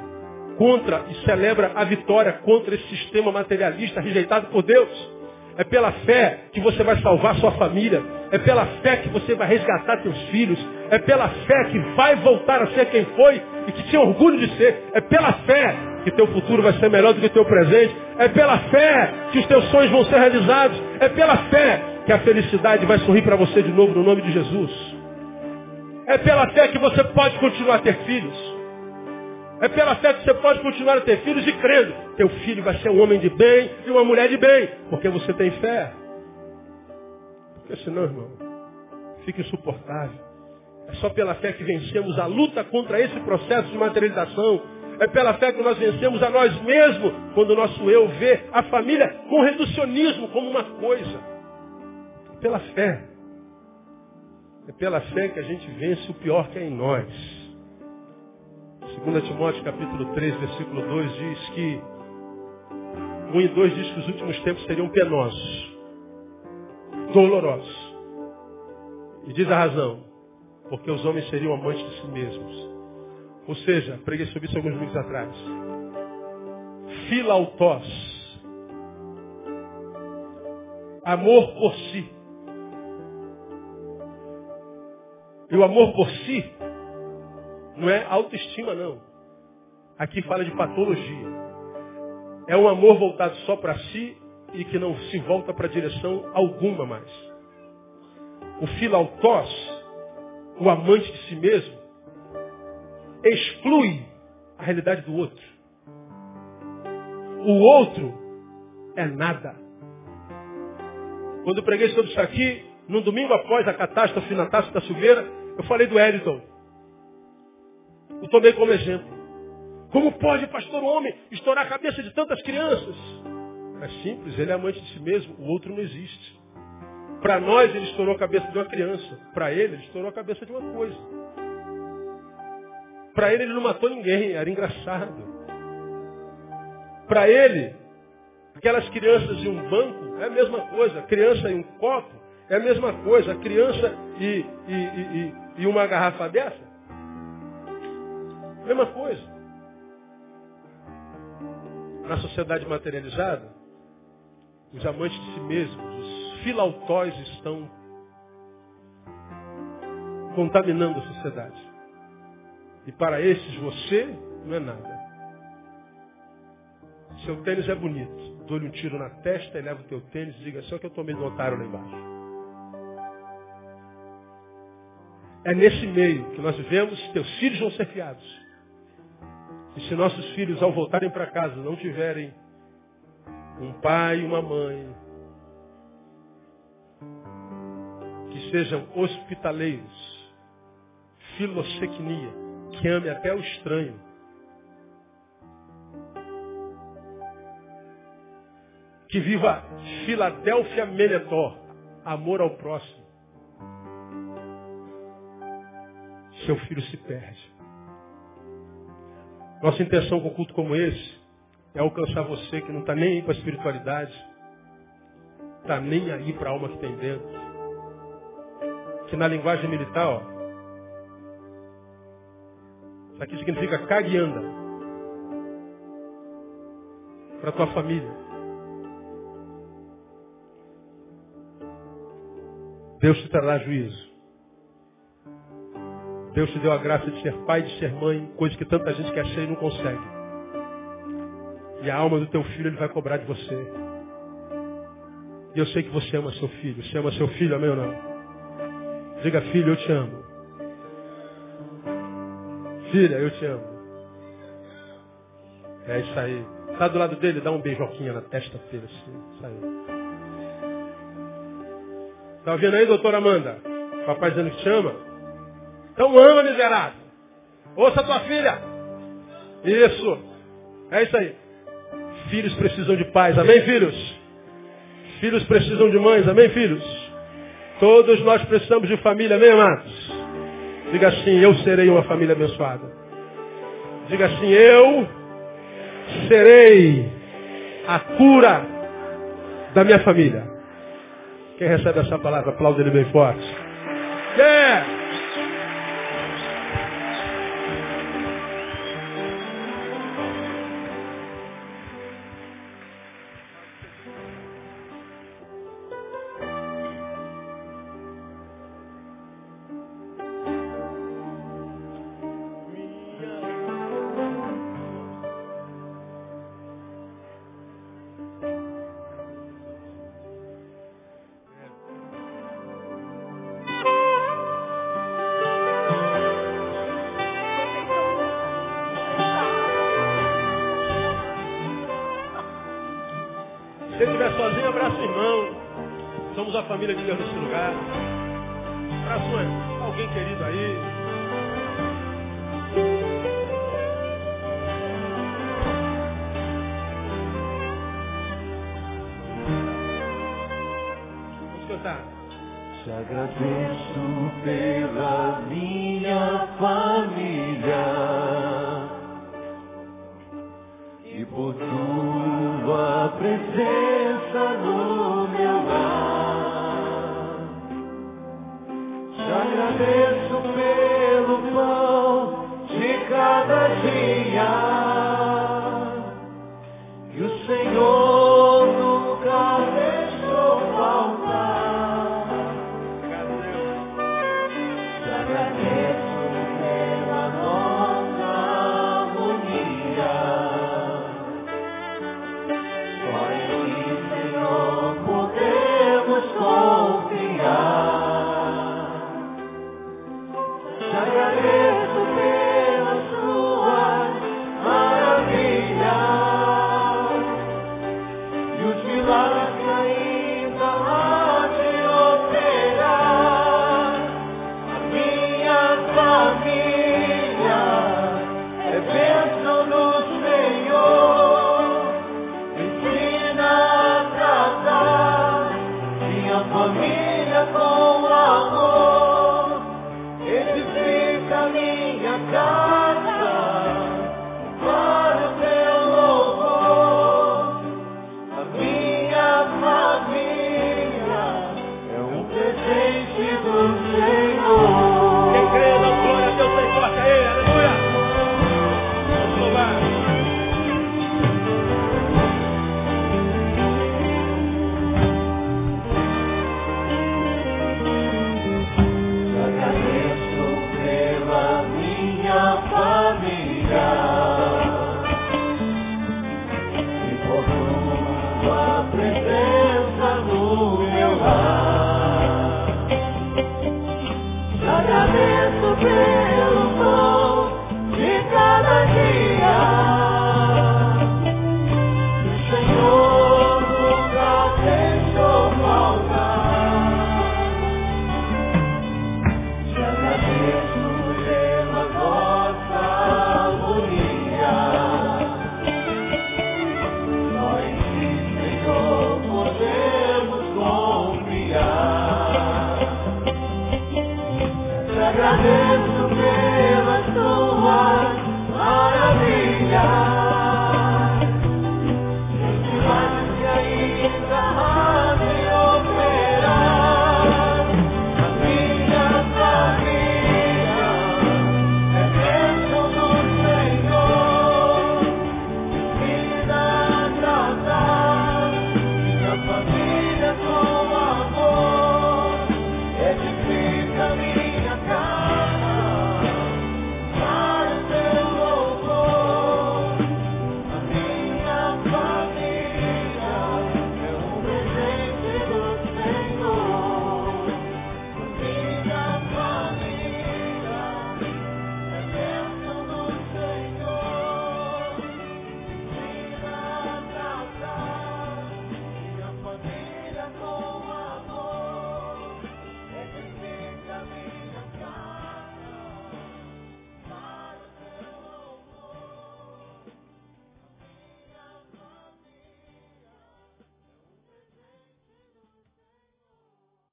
contra e celebra a vitória contra esse sistema materialista rejeitado por Deus. É pela fé que você vai salvar sua família. É pela fé que você vai resgatar seus filhos. É pela fé que vai voltar a ser quem foi e que tinha orgulho de ser. É pela fé que teu futuro vai ser melhor do que teu presente. É pela fé que os teus sonhos vão ser realizados. É pela fé que a felicidade vai sorrir para você de novo no nome de Jesus. É pela fé que você pode continuar a ter filhos. É pela fé que você pode continuar a ter filhos e crendo. Teu filho vai ser um homem de bem e uma mulher de bem. Porque você tem fé. Porque senão, irmão, fica insuportável. É só pela fé que vencemos a luta contra esse processo de materialização. É pela fé que nós vencemos a nós mesmos quando o nosso eu vê a família com reducionismo como uma coisa. É pela fé. É pela fé que a gente vence o pior que é em nós. 2 Timóteo capítulo 3, versículo 2 diz que 1 e 2 diz que os últimos tempos seriam penosos, dolorosos. E diz a razão, porque os homens seriam amantes de si mesmos. Ou seja, preguei sobre isso alguns minutos atrás. Filautós. Amor por si. E o amor por si não é autoestima, não. Aqui fala de patologia. É um amor voltado só para si e que não se volta para direção alguma mais. O filautós, o amante de si mesmo, exclui a realidade do outro. O outro é nada. Quando eu preguei sobre isso aqui, no domingo após a catástrofe na Taça da Silveira, eu falei do Eriton. Eu tomei como exemplo. Como pode, pastor, um homem estourar a cabeça de tantas crianças? É simples, ele é amante de si mesmo, o outro não existe. Para nós, ele estourou a cabeça de uma criança. Para ele, ele estourou a cabeça de uma coisa. Para ele, ele não matou ninguém, era engraçado. Para ele, aquelas crianças e um banco é a mesma coisa. Criança e um copo é a mesma coisa. Criança e, e, e, e uma garrafa dessa Mesma coisa. Na sociedade materializada, os amantes de si mesmos, os filautóis estão contaminando a sociedade. E para esses você não é nada. Seu tênis é bonito. Dou-lhe um tiro na testa e levo o teu tênis e diga só que eu tomei do otário lá embaixo. É nesse meio que nós vivemos, teus filhos vão ser criados. E se nossos filhos, ao voltarem para casa, não tiverem um pai e uma mãe que sejam hospitaleiros, filosecnia, que ame até o estranho, que viva Filadélfia Menetor, amor ao próximo, seu filho se perde. Nossa intenção com um culto como esse é alcançar você que não está nem aí para a espiritualidade, está nem aí para a alma que tem dentro. Que na linguagem militar, ó, isso aqui significa cague e anda. Para tua família. Deus te trará juízo. Deus te deu a graça de ser pai, de ser mãe, coisa que tanta gente quer ser e não consegue. E a alma do teu filho ele vai cobrar de você. E eu sei que você ama seu filho. Você ama seu filho, amém ou não? Diga, filho, eu te amo. Filha, eu te amo. É isso aí. Está do lado dele, dá um beijoquinha na testa dele assim. Isso aí. Está ouvindo aí, doutora Amanda? Papai dizendo que te ama? Então ama, miserável. Ouça tua filha. Isso. É isso aí. Filhos precisam de pais. Amém, filhos? Filhos precisam de mães. Amém, filhos? Todos nós precisamos de família, amém, amados? Diga assim, eu serei uma família abençoada. Diga assim, eu serei a cura da minha família. Quem recebe essa palavra, aplaude ele bem forte. Yeah! 这个第一个是